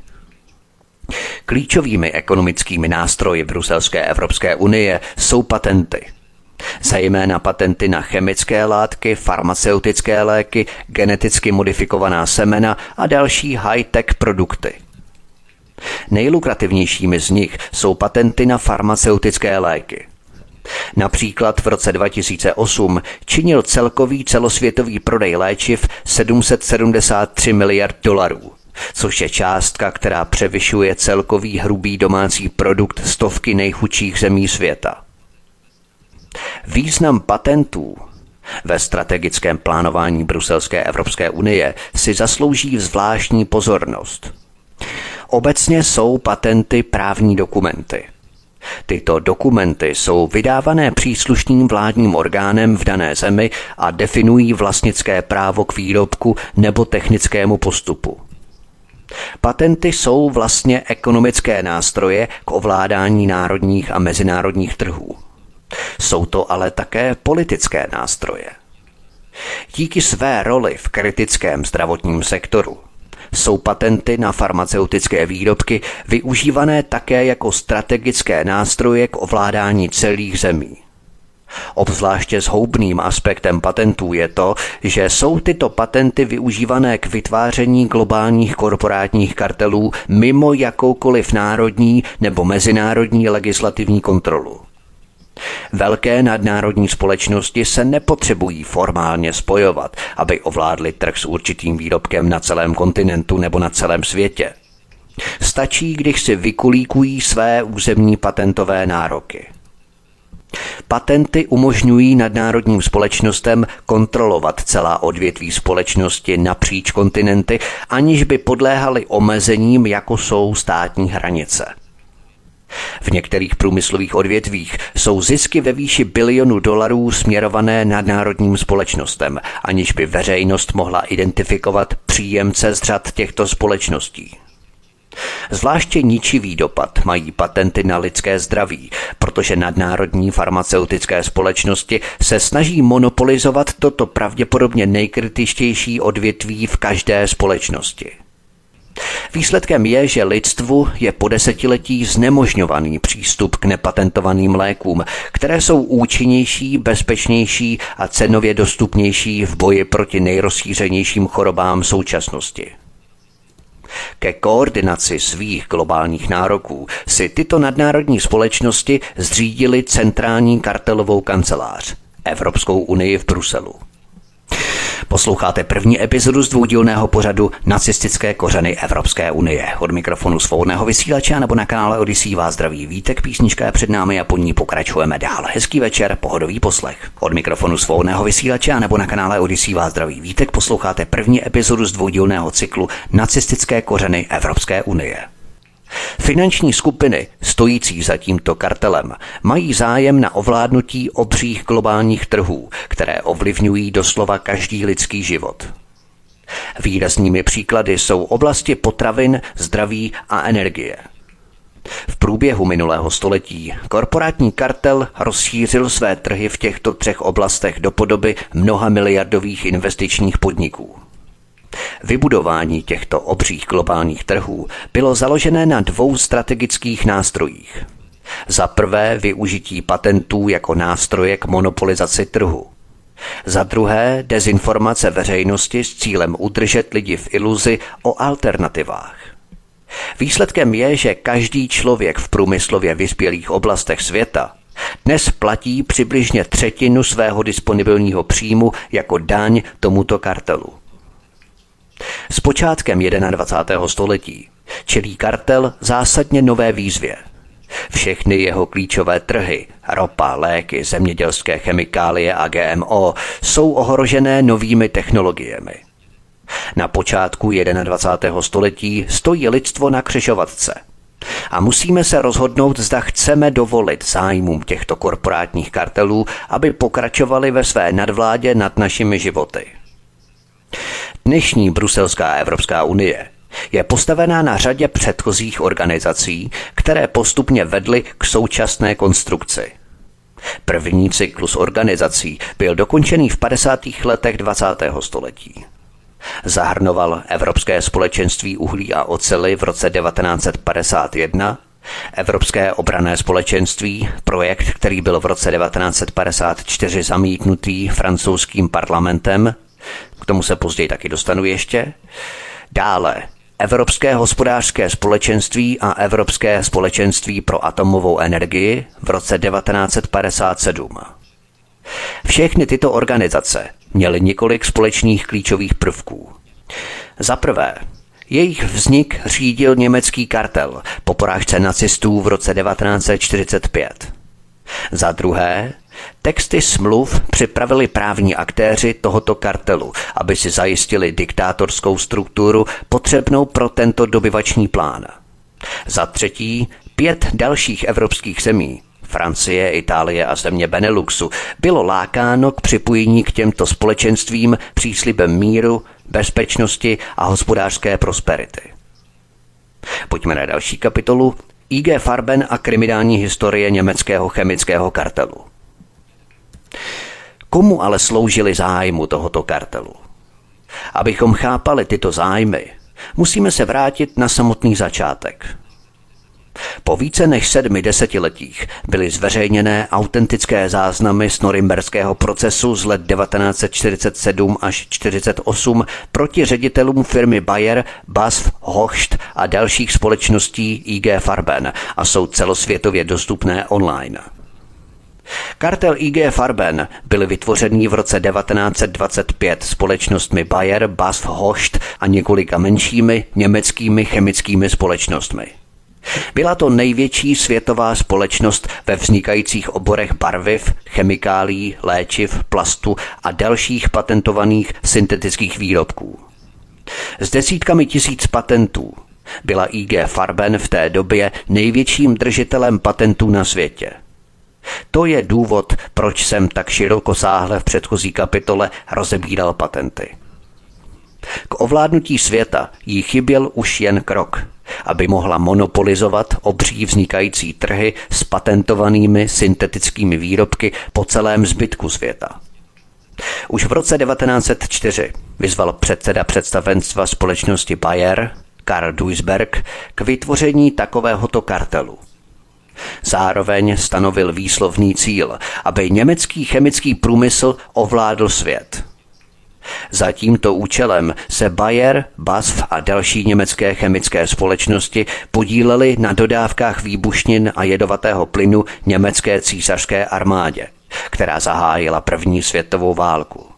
Klíčovými ekonomickými nástroji Bruselské Evropské unie jsou patenty. Zejména patenty na chemické látky, farmaceutické léky, geneticky modifikovaná semena a další high-tech produkty. Nejlukrativnějšími z nich jsou patenty na farmaceutické léky. Například v roce 2008 činil celkový celosvětový prodej léčiv 773 miliard dolarů což je částka, která převyšuje celkový hrubý domácí produkt stovky nejchudších zemí světa. Význam patentů ve strategickém plánování Bruselské Evropské unie si zaslouží zvláštní pozornost. Obecně jsou patenty právní dokumenty. Tyto dokumenty jsou vydávané příslušným vládním orgánem v dané zemi a definují vlastnické právo k výrobku nebo technickému postupu. Patenty jsou vlastně ekonomické nástroje k ovládání národních a mezinárodních trhů. Jsou to ale také politické nástroje. Díky své roli v kritickém zdravotním sektoru jsou patenty na farmaceutické výrobky využívané také jako strategické nástroje k ovládání celých zemí. Obzvláště zhoubným aspektem patentů je to, že jsou tyto patenty využívané k vytváření globálních korporátních kartelů mimo jakoukoliv národní nebo mezinárodní legislativní kontrolu. Velké nadnárodní společnosti se nepotřebují formálně spojovat, aby ovládli trh s určitým výrobkem na celém kontinentu nebo na celém světě. Stačí, když si vykulíkují své územní patentové nároky. Patenty umožňují nadnárodním společnostem kontrolovat celá odvětví společnosti napříč kontinenty, aniž by podléhaly omezením, jako jsou státní hranice. V některých průmyslových odvětvích jsou zisky ve výši bilionu dolarů směrované nadnárodním společnostem, aniž by veřejnost mohla identifikovat příjemce z řad těchto společností. Zvláště ničivý dopad mají patenty na lidské zdraví, protože nadnárodní farmaceutické společnosti se snaží monopolizovat toto pravděpodobně nejkritičtější odvětví v každé společnosti. Výsledkem je, že lidstvu je po desetiletí znemožňovaný přístup k nepatentovaným lékům, které jsou účinnější, bezpečnější a cenově dostupnější v boji proti nejrozšířenějším chorobám současnosti. Ke koordinaci svých globálních nároků si tyto nadnárodní společnosti zřídili centrální kartelovou kancelář Evropskou unii v Bruselu. Posloucháte první epizodu z dvoudílného pořadu Nacistické kořeny Evropské unie. Od mikrofonu svobodného vysílače nebo na kanále Odisí vás zdraví vítek, písnička je před námi a po ní pokračujeme dál. Hezký večer, pohodový poslech. Od mikrofonu svobodného vysílače nebo na kanále Odisí vás zdraví vítek posloucháte první epizodu z dvoudílného cyklu Nacistické kořeny Evropské unie. Finanční skupiny stojící za tímto kartelem mají zájem na ovládnutí obřích globálních trhů, které ovlivňují doslova každý lidský život. Výraznými příklady jsou oblasti potravin, zdraví a energie. V průběhu minulého století korporátní kartel rozšířil své trhy v těchto třech oblastech do podoby mnoha miliardových investičních podniků. Vybudování těchto obřích globálních trhů bylo založené na dvou strategických nástrojích. Za prvé využití patentů jako nástroje k monopolizaci trhu. Za druhé dezinformace veřejnosti s cílem udržet lidi v iluzi o alternativách. Výsledkem je, že každý člověk v průmyslově vyspělých oblastech světa dnes platí přibližně třetinu svého disponibilního příjmu jako daň tomuto kartelu. S počátkem 21. století čelí kartel zásadně nové výzvě. Všechny jeho klíčové trhy, ropa, léky, zemědělské chemikálie a GMO, jsou ohrožené novými technologiemi. Na počátku 21. století stojí lidstvo na křižovatce. A musíme se rozhodnout, zda chceme dovolit zájmům těchto korporátních kartelů, aby pokračovali ve své nadvládě nad našimi životy. Dnešní Bruselská Evropská unie je postavená na řadě předchozích organizací, které postupně vedly k současné konstrukci. První cyklus organizací byl dokončený v 50. letech 20. století. Zahrnoval Evropské společenství uhlí a ocely v roce 1951, Evropské obrané společenství, projekt, který byl v roce 1954 zamítnutý francouzským parlamentem, tomu se později taky dostanu ještě. Dále Evropské hospodářské společenství a Evropské společenství pro atomovou energii v roce 1957. Všechny tyto organizace měly několik společných klíčových prvků. Za prvé, jejich vznik řídil německý kartel po porážce nacistů v roce 1945. Za druhé, Texty smluv připravili právní aktéři tohoto kartelu, aby si zajistili diktátorskou strukturu potřebnou pro tento dobyvační plán. Za třetí, pět dalších evropských zemí Francie, Itálie a země Beneluxu bylo lákáno k připojení k těmto společenstvím příslibem míru, bezpečnosti a hospodářské prosperity. Pojďme na další kapitolu IG Farben a kriminální historie německého chemického kartelu. Komu ale sloužily zájmu tohoto kartelu? Abychom chápali tyto zájmy, musíme se vrátit na samotný začátek. Po více než sedmi desetiletích byly zveřejněné autentické záznamy z norimberského procesu z let 1947 až 1948 proti ředitelům firmy Bayer, BASF, Hochst a dalších společností IG Farben a jsou celosvětově dostupné online. Kartel IG Farben byl vytvořený v roce 1925 společnostmi Bayer, BASF, Host a několika menšími německými chemickými společnostmi. Byla to největší světová společnost ve vznikajících oborech barviv, chemikálí, léčiv, plastu a dalších patentovaných syntetických výrobků. S desítkami tisíc patentů byla IG Farben v té době největším držitelem patentů na světě. To je důvod, proč jsem tak širokosáhle v předchozí kapitole rozebíral patenty. K ovládnutí světa jí chyběl už jen krok, aby mohla monopolizovat obří vznikající trhy s patentovanými syntetickými výrobky po celém zbytku světa. Už v roce 1904 vyzval předseda představenstva společnosti Bayer, Karl Duisberg, k vytvoření takovéhoto kartelu. Zároveň stanovil výslovný cíl, aby německý chemický průmysl ovládl svět – za tímto účelem se Bayer, BASF a další německé chemické společnosti podílely na dodávkách výbušnin a jedovatého plynu německé císařské armádě, která zahájila první světovou válku.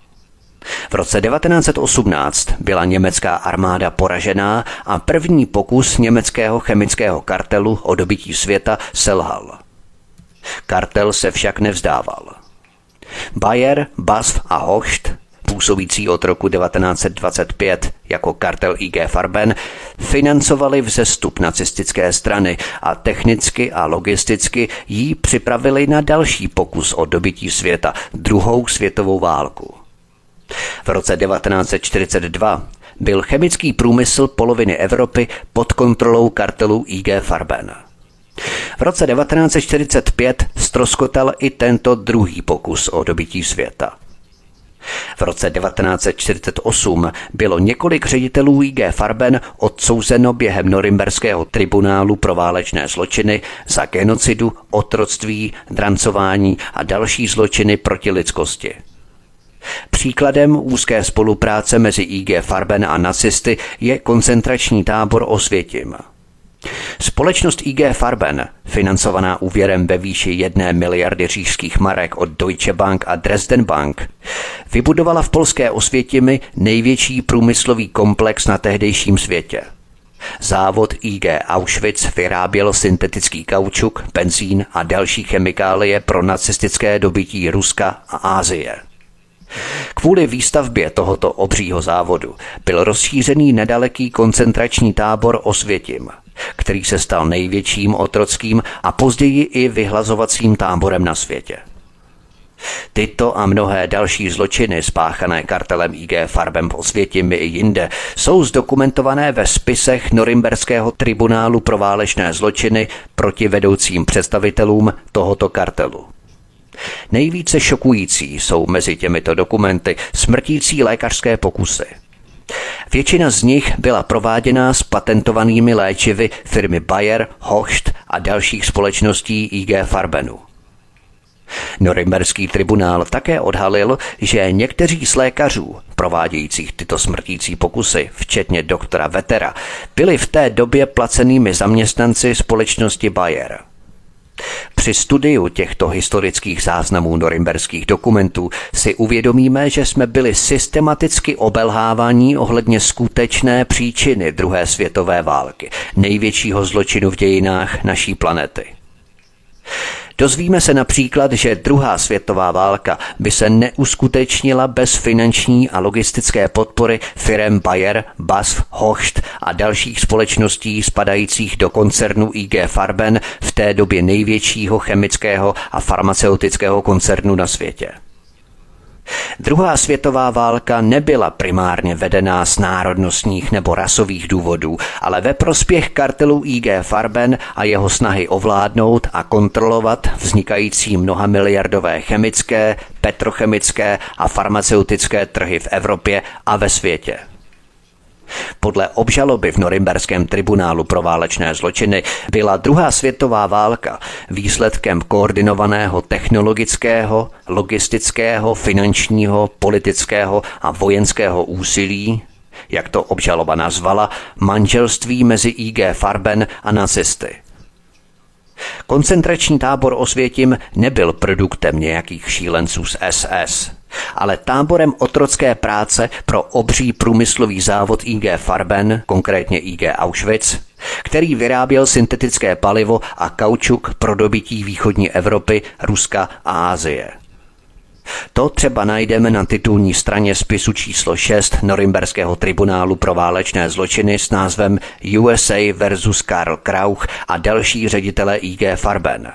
V roce 1918 byla německá armáda poražená a první pokus německého chemického kartelu o dobytí světa selhal. Kartel se však nevzdával. Bayer, BASF a Hocht působící od roku 1925 jako kartel IG Farben, financovali vzestup nacistické strany a technicky a logisticky jí připravili na další pokus o dobytí světa, druhou světovou válku. V roce 1942 byl chemický průmysl poloviny Evropy pod kontrolou kartelu IG Farben. V roce 1945 stroskotal i tento druhý pokus o dobytí světa. V roce 1948 bylo několik ředitelů IG Farben odsouzeno během norimberského tribunálu pro válečné zločiny za genocidu, otroctví, drancování a další zločiny proti lidskosti. Příkladem úzké spolupráce mezi IG Farben a nacisty je koncentrační tábor Osvětim – Společnost IG Farben, financovaná úvěrem ve výši jedné miliardy říšských marek od Deutsche Bank a Dresden Bank, vybudovala v polské Osvětimi největší průmyslový komplex na tehdejším světě. Závod IG Auschwitz vyráběl syntetický kaučuk, benzín a další chemikálie pro nacistické dobytí Ruska a Ázie. Kvůli výstavbě tohoto obřího závodu byl rozšířený nedaleký koncentrační tábor Osvětim – který se stal největším otrockým a později i vyhlazovacím táborem na světě. Tyto a mnohé další zločiny spáchané kartelem IG Farbem v Osvětimi i jinde jsou zdokumentované ve spisech Norimberského tribunálu pro válečné zločiny proti vedoucím představitelům tohoto kartelu. Nejvíce šokující jsou mezi těmito dokumenty smrtící lékařské pokusy – Většina z nich byla prováděna s patentovanými léčivy firmy Bayer, Hocht a dalších společností IG Farbenu. Norimberský tribunál také odhalil, že někteří z lékařů, provádějících tyto smrtící pokusy, včetně doktora Vetera, byli v té době placenými zaměstnanci společnosti Bayer – při studiu těchto historických záznamů norimberských dokumentů si uvědomíme, že jsme byli systematicky obelhávaní ohledně skutečné příčiny druhé světové války, největšího zločinu v dějinách naší planety. Dozvíme se například, že druhá světová válka by se neuskutečnila bez finanční a logistické podpory firem Bayer, BASF, Hocht a dalších společností spadajících do koncernu IG Farben, v té době největšího chemického a farmaceutického koncernu na světě. Druhá světová válka nebyla primárně vedená z národnostních nebo rasových důvodů, ale ve prospěch kartelu IG Farben a jeho snahy ovládnout a kontrolovat vznikající mnohamiliardové chemické, petrochemické a farmaceutické trhy v Evropě a ve světě. Podle obžaloby v Norimberském tribunálu pro válečné zločiny byla druhá světová válka výsledkem koordinovaného technologického, logistického, finančního, politického a vojenského úsilí, jak to obžaloba nazvala, manželství mezi IG Farben a nacisty. Koncentrační tábor Osvětim nebyl produktem nějakých šílenců z SS – ale táborem otrocké práce pro obří průmyslový závod IG Farben, konkrétně IG Auschwitz, který vyráběl syntetické palivo a kaučuk pro dobytí východní Evropy, Ruska a Asie. To třeba najdeme na titulní straně spisu číslo 6 Norimberského tribunálu pro válečné zločiny s názvem USA versus Karl Krauch a další ředitele IG Farben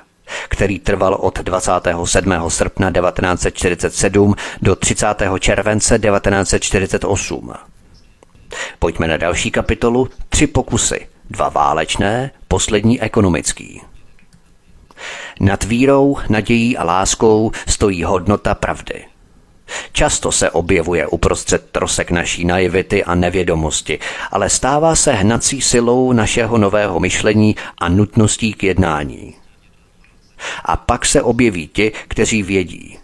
který trval od 27. srpna 1947 do 30. července 1948. Pojďme na další kapitolu Tři pokusy. Dva válečné, poslední ekonomický. Nad vírou, nadějí a láskou stojí hodnota pravdy. Často se objevuje uprostřed trosek naší naivity a nevědomosti, ale stává se hnací silou našeho nového myšlení a nutností k jednání. A pak se objeví ti, kteří vědí.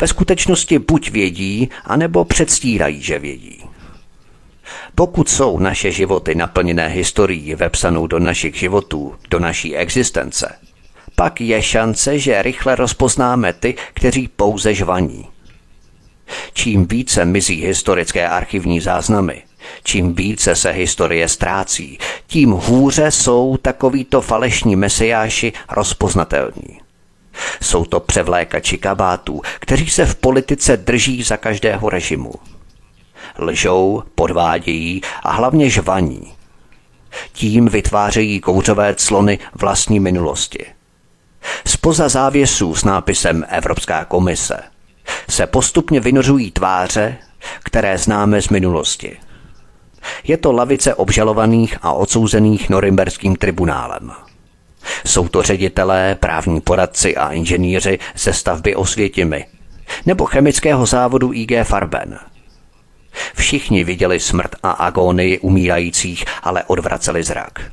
Ve skutečnosti buď vědí, anebo předstírají, že vědí. Pokud jsou naše životy naplněné historií vepsanou do našich životů, do naší existence, pak je šance, že rychle rozpoznáme ty, kteří pouze žvaní. Čím více mizí historické archivní záznamy, čím více se historie ztrácí, tím hůře jsou takovýto falešní mesiáši rozpoznatelní. Jsou to převlékači kabátů, kteří se v politice drží za každého režimu. Lžou, podvádějí a hlavně žvaní. Tím vytvářejí kouřové clony vlastní minulosti. Spoza závěsů s nápisem Evropská komise se postupně vynořují tváře, které známe z minulosti. Je to lavice obžalovaných a odsouzených norimberským tribunálem. Jsou to ředitelé, právní poradci a inženýři ze stavby Osvětimi nebo chemického závodu IG Farben. Všichni viděli smrt a agónii umírajících, ale odvraceli zrak.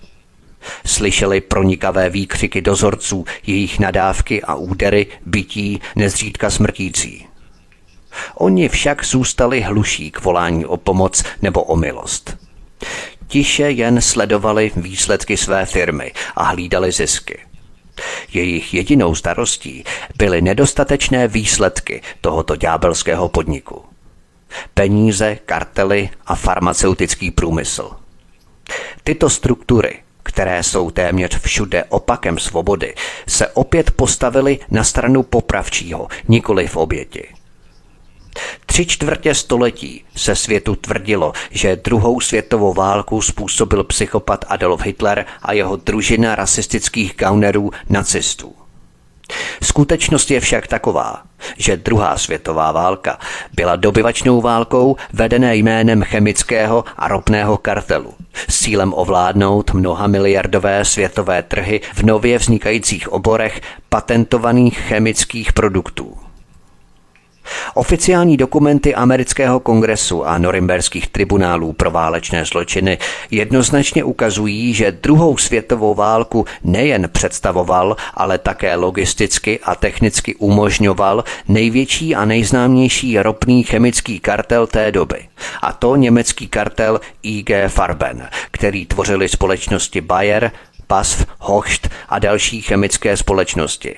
Slyšeli pronikavé výkřiky dozorců, jejich nadávky a údery, bytí, nezřídka smrtící. Oni však zůstali hluší k volání o pomoc nebo o milost. Tiše jen sledovali výsledky své firmy a hlídali zisky. Jejich jedinou starostí byly nedostatečné výsledky tohoto ďábelského podniku. Peníze, kartely a farmaceutický průmysl. Tyto struktury, které jsou téměř všude opakem svobody, se opět postavily na stranu popravčího, nikoli v oběti. Tři čtvrtě století se světu tvrdilo, že druhou světovou válku způsobil psychopat Adolf Hitler a jeho družina rasistických gaunerů nacistů. Skutečnost je však taková, že druhá světová válka byla dobyvačnou válkou vedené jménem chemického a ropného kartelu s cílem ovládnout mnoha miliardové světové trhy v nově vznikajících oborech patentovaných chemických produktů. Oficiální dokumenty amerického kongresu a norimberských tribunálů pro válečné zločiny jednoznačně ukazují, že druhou světovou válku nejen představoval, ale také logisticky a technicky umožňoval největší a nejznámější ropný chemický kartel té doby. A to německý kartel IG Farben, který tvořili společnosti Bayer, PASF, Hocht a další chemické společnosti.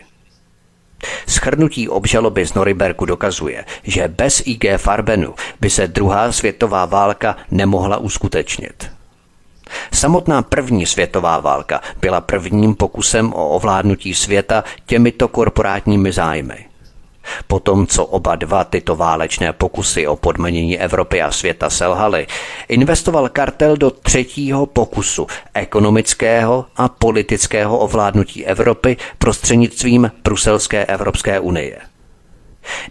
Schrnutí obžaloby z Noriberku dokazuje, že bez IG Farbenu by se druhá světová válka nemohla uskutečnit. Samotná první světová válka byla prvním pokusem o ovládnutí světa těmito korporátními zájmy. Potom, co oba dva tyto válečné pokusy o podmanění Evropy a světa selhaly, investoval kartel do třetího pokusu ekonomického a politického ovládnutí Evropy prostřednictvím Bruselské Evropské unie.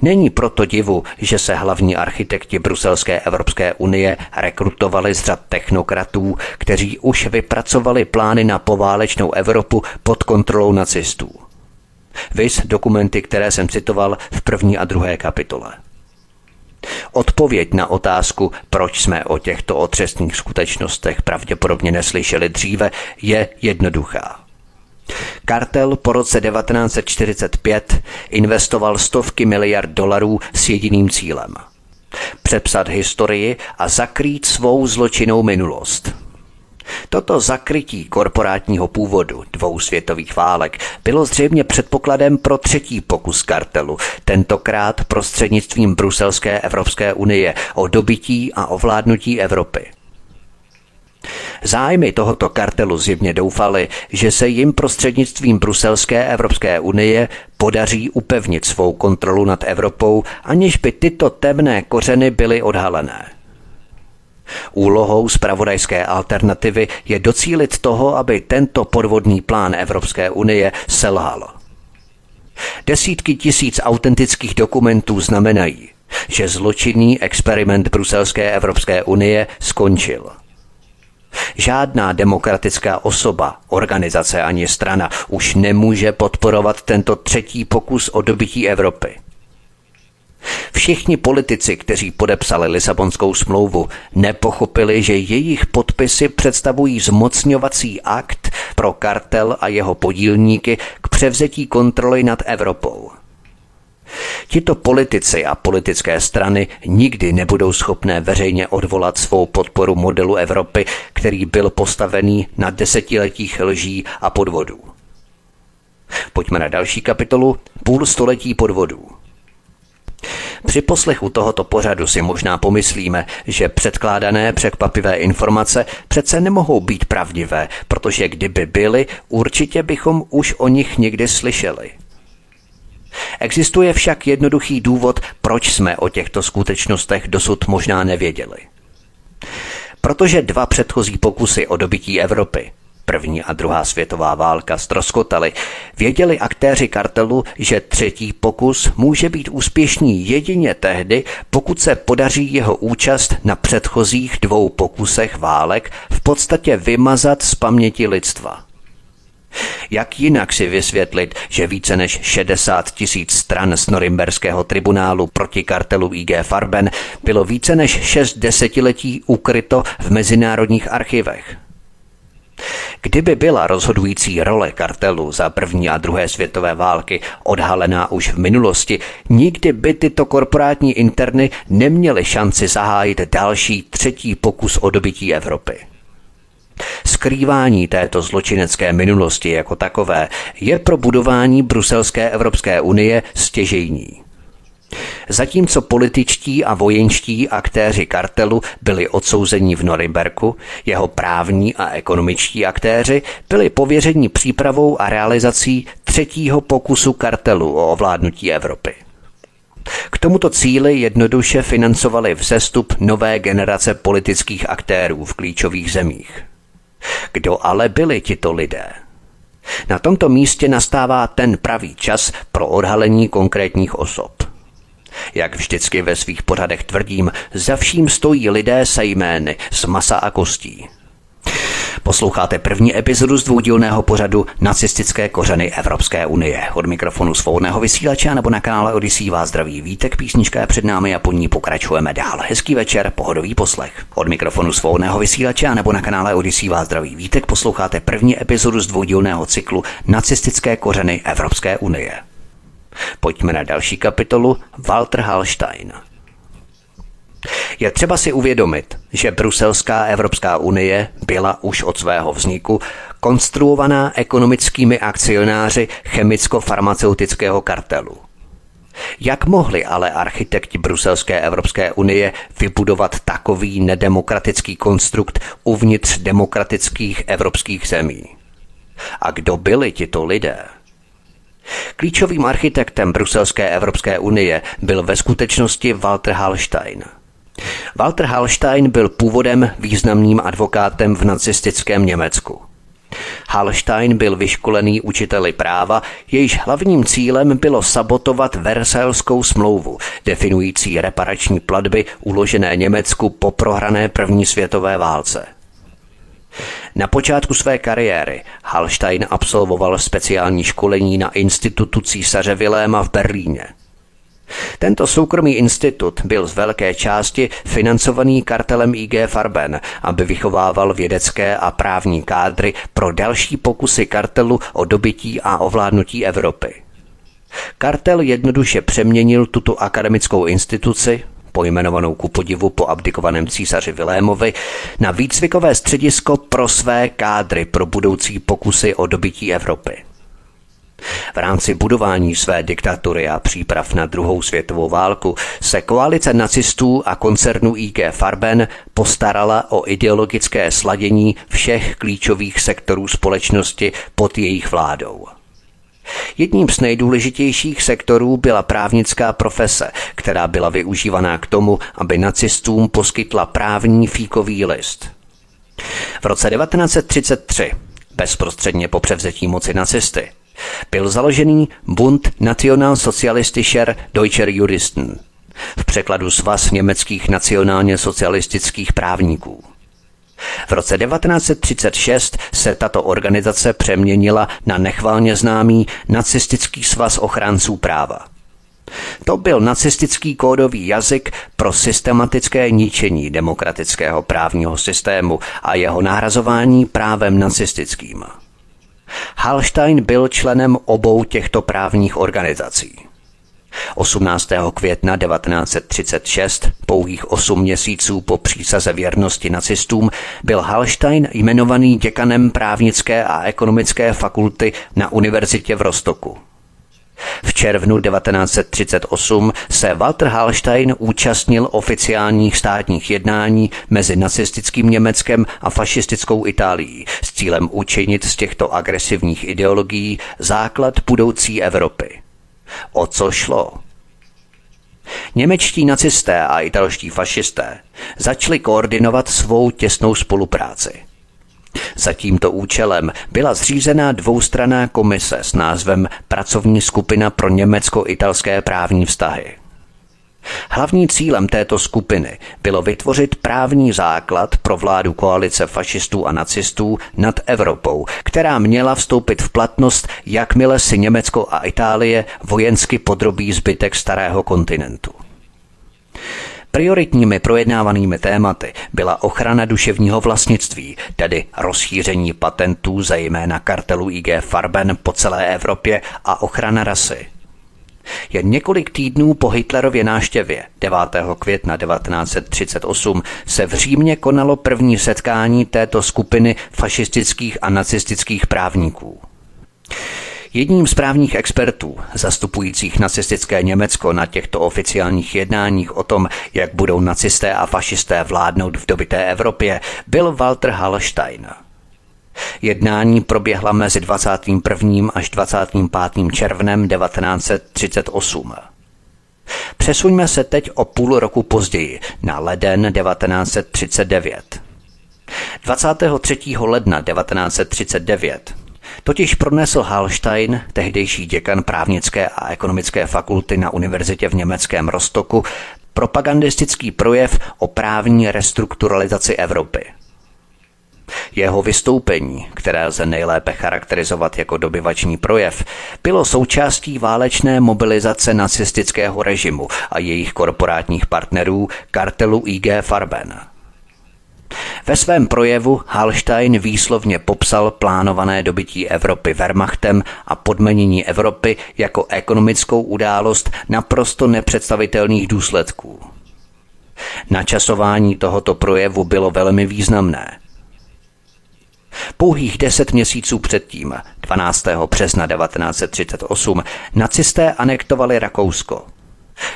Není proto divu, že se hlavní architekti Bruselské Evropské unie rekrutovali z řad technokratů, kteří už vypracovali plány na poválečnou Evropu pod kontrolou nacistů. Vys dokumenty, které jsem citoval v první a druhé kapitole. Odpověď na otázku, proč jsme o těchto otřesných skutečnostech pravděpodobně neslyšeli dříve, je jednoduchá. Kartel po roce 1945 investoval stovky miliard dolarů s jediným cílem. Přepsat historii a zakrýt svou zločinnou minulost. Toto zakrytí korporátního původu dvou světových válek bylo zřejmě předpokladem pro třetí pokus kartelu, tentokrát prostřednictvím Bruselské Evropské unie o dobytí a ovládnutí Evropy. Zájmy tohoto kartelu zjevně doufali, že se jim prostřednictvím Bruselské Evropské unie podaří upevnit svou kontrolu nad Evropou, aniž by tyto temné kořeny byly odhalené. Úlohou zpravodajské alternativy je docílit toho, aby tento podvodný plán Evropské unie selhal. Desítky tisíc autentických dokumentů znamenají, že zločinný experiment Bruselské Evropské unie skončil. Žádná demokratická osoba, organizace ani strana už nemůže podporovat tento třetí pokus o dobytí Evropy. Všichni politici, kteří podepsali Lisabonskou smlouvu, nepochopili, že jejich podpisy představují zmocňovací akt pro kartel a jeho podílníky k převzetí kontroly nad Evropou. Tito politici a politické strany nikdy nebudou schopné veřejně odvolat svou podporu modelu Evropy, který byl postavený na desetiletích lží a podvodů. Pojďme na další kapitolu Půl století podvodů. Při poslechu tohoto pořadu si možná pomyslíme, že předkládané překvapivé informace přece nemohou být pravdivé, protože kdyby byly, určitě bychom už o nich někdy slyšeli. Existuje však jednoduchý důvod, proč jsme o těchto skutečnostech dosud možná nevěděli. Protože dva předchozí pokusy o dobytí Evropy První a druhá světová válka stroskotaly, věděli aktéři kartelu, že třetí pokus může být úspěšný jedině tehdy, pokud se podaří jeho účast na předchozích dvou pokusech válek v podstatě vymazat z paměti lidstva. Jak jinak si vysvětlit, že více než 60 tisíc stran z norimberského tribunálu proti kartelu IG Farben bylo více než 6 desetiletí ukryto v mezinárodních archivech? Kdyby byla rozhodující role kartelu za první a druhé světové války odhalená už v minulosti, nikdy by tyto korporátní interny neměly šanci zahájit další třetí pokus o dobytí Evropy. Skrývání této zločinecké minulosti jako takové je pro budování Bruselské Evropské unie stěžejní. Zatímco političtí a vojenští aktéři kartelu byli odsouzeni v Norimberku, jeho právní a ekonomičtí aktéři byli pověřeni přípravou a realizací třetího pokusu kartelu o ovládnutí Evropy. K tomuto cíli jednoduše financovali vzestup nové generace politických aktérů v klíčových zemích. Kdo ale byli tito lidé? Na tomto místě nastává ten pravý čas pro odhalení konkrétních osob. Jak vždycky ve svých pořadech tvrdím, za vším stojí lidé se jmény z masa a kostí. Posloucháte první epizodu z dvoudílného pořadu Nacistické kořeny Evropské unie. Od mikrofonu svobodného vysílače nebo na kanále Odisí vás zdraví vítek, písnička je před námi a po ní pokračujeme dál. Hezký večer, pohodový poslech. Od mikrofonu svobodného vysílače nebo na kanále Odisí vás zdraví vítek posloucháte první epizodu z dvoudílného cyklu Nacistické kořeny Evropské unie. Pojďme na další kapitolu Walter Hallstein. Je třeba si uvědomit, že Bruselská Evropská unie byla už od svého vzniku konstruovaná ekonomickými akcionáři chemicko-farmaceutického kartelu. Jak mohli ale architekti Bruselské Evropské unie vybudovat takový nedemokratický konstrukt uvnitř demokratických evropských zemí? A kdo byli tito lidé? Klíčovým architektem Bruselské Evropské unie byl ve skutečnosti Walter Hallstein. Walter Hallstein byl původem významným advokátem v nacistickém Německu. Hallstein byl vyškolený učiteli práva, jejíž hlavním cílem bylo sabotovat Versajskou smlouvu, definující reparační platby uložené Německu po prohrané první světové válce. Na počátku své kariéry Hallstein absolvoval speciální školení na institutu císaře Viléma v Berlíně. Tento soukromý institut byl z velké části financovaný kartelem IG Farben, aby vychovával vědecké a právní kádry pro další pokusy kartelu o dobytí a ovládnutí Evropy. Kartel jednoduše přeměnil tuto akademickou instituci pojmenovanou ku podivu po abdikovaném císaři Vilémovi, na výcvikové středisko pro své kádry pro budoucí pokusy o dobytí Evropy. V rámci budování své diktatury a příprav na druhou světovou válku se koalice nacistů a koncernu IG Farben postarala o ideologické sladění všech klíčových sektorů společnosti pod jejich vládou. Jedním z nejdůležitějších sektorů byla právnická profese, která byla využívaná k tomu, aby nacistům poskytla právní fíkový list. V roce 1933, bezprostředně po převzetí moci nacisty, byl založený Bund Nationalsozialistischer Deutscher Juristen, v překladu Svaz německých nacionálně socialistických právníků. V roce 1936 se tato organizace přeměnila na nechvalně známý Nacistický svaz ochránců práva. To byl nacistický kódový jazyk pro systematické ničení demokratického právního systému a jeho nahrazování právem nacistickým. Hallstein byl členem obou těchto právních organizací. 18. května 1936, pouhých 8 měsíců po přísaze věrnosti nacistům, byl Hallstein jmenovaný děkanem právnické a ekonomické fakulty na univerzitě v Rostoku. V červnu 1938 se Walter Hallstein účastnil oficiálních státních jednání mezi nacistickým Německem a fašistickou Itálií s cílem učinit z těchto agresivních ideologií základ budoucí Evropy. O co šlo? Němečtí nacisté a italští fašisté začali koordinovat svou těsnou spolupráci – za tímto účelem byla zřízena dvoustraná komise s názvem Pracovní skupina pro německo-italské právní vztahy. Hlavní cílem této skupiny bylo vytvořit právní základ pro vládu koalice fašistů a nacistů nad Evropou, která měla vstoupit v platnost, jakmile si Německo a Itálie vojensky podrobí zbytek starého kontinentu. Prioritními projednávanými tématy byla ochrana duševního vlastnictví, tedy rozšíření patentů zejména kartelu IG Farben po celé Evropě a ochrana rasy. Jen několik týdnů po Hitlerově náštěvě 9. května 1938 se v Římě konalo první setkání této skupiny fašistických a nacistických právníků. Jedním z právních expertů, zastupujících nacistické Německo na těchto oficiálních jednáních o tom, jak budou nacisté a fašisté vládnout v dobité Evropě, byl Walter Hallstein. Jednání proběhla mezi 21. až 25. červnem 1938. Přesuňme se teď o půl roku později, na leden 1939. 23. ledna 1939 Totiž pronesl Hallstein, tehdejší děkan právnické a ekonomické fakulty na univerzitě v německém Rostoku, propagandistický projev o právní restrukturalizaci Evropy. Jeho vystoupení, které lze nejlépe charakterizovat jako dobyvační projev, bylo součástí válečné mobilizace nacistického režimu a jejich korporátních partnerů kartelu IG Farben – ve svém projevu Hallstein výslovně popsal plánované dobytí Evropy Wehrmachtem a podmenění Evropy jako ekonomickou událost naprosto nepředstavitelných důsledků. Načasování tohoto projevu bylo velmi významné. Pouhých deset měsíců předtím, 12. března 1938, nacisté anektovali Rakousko –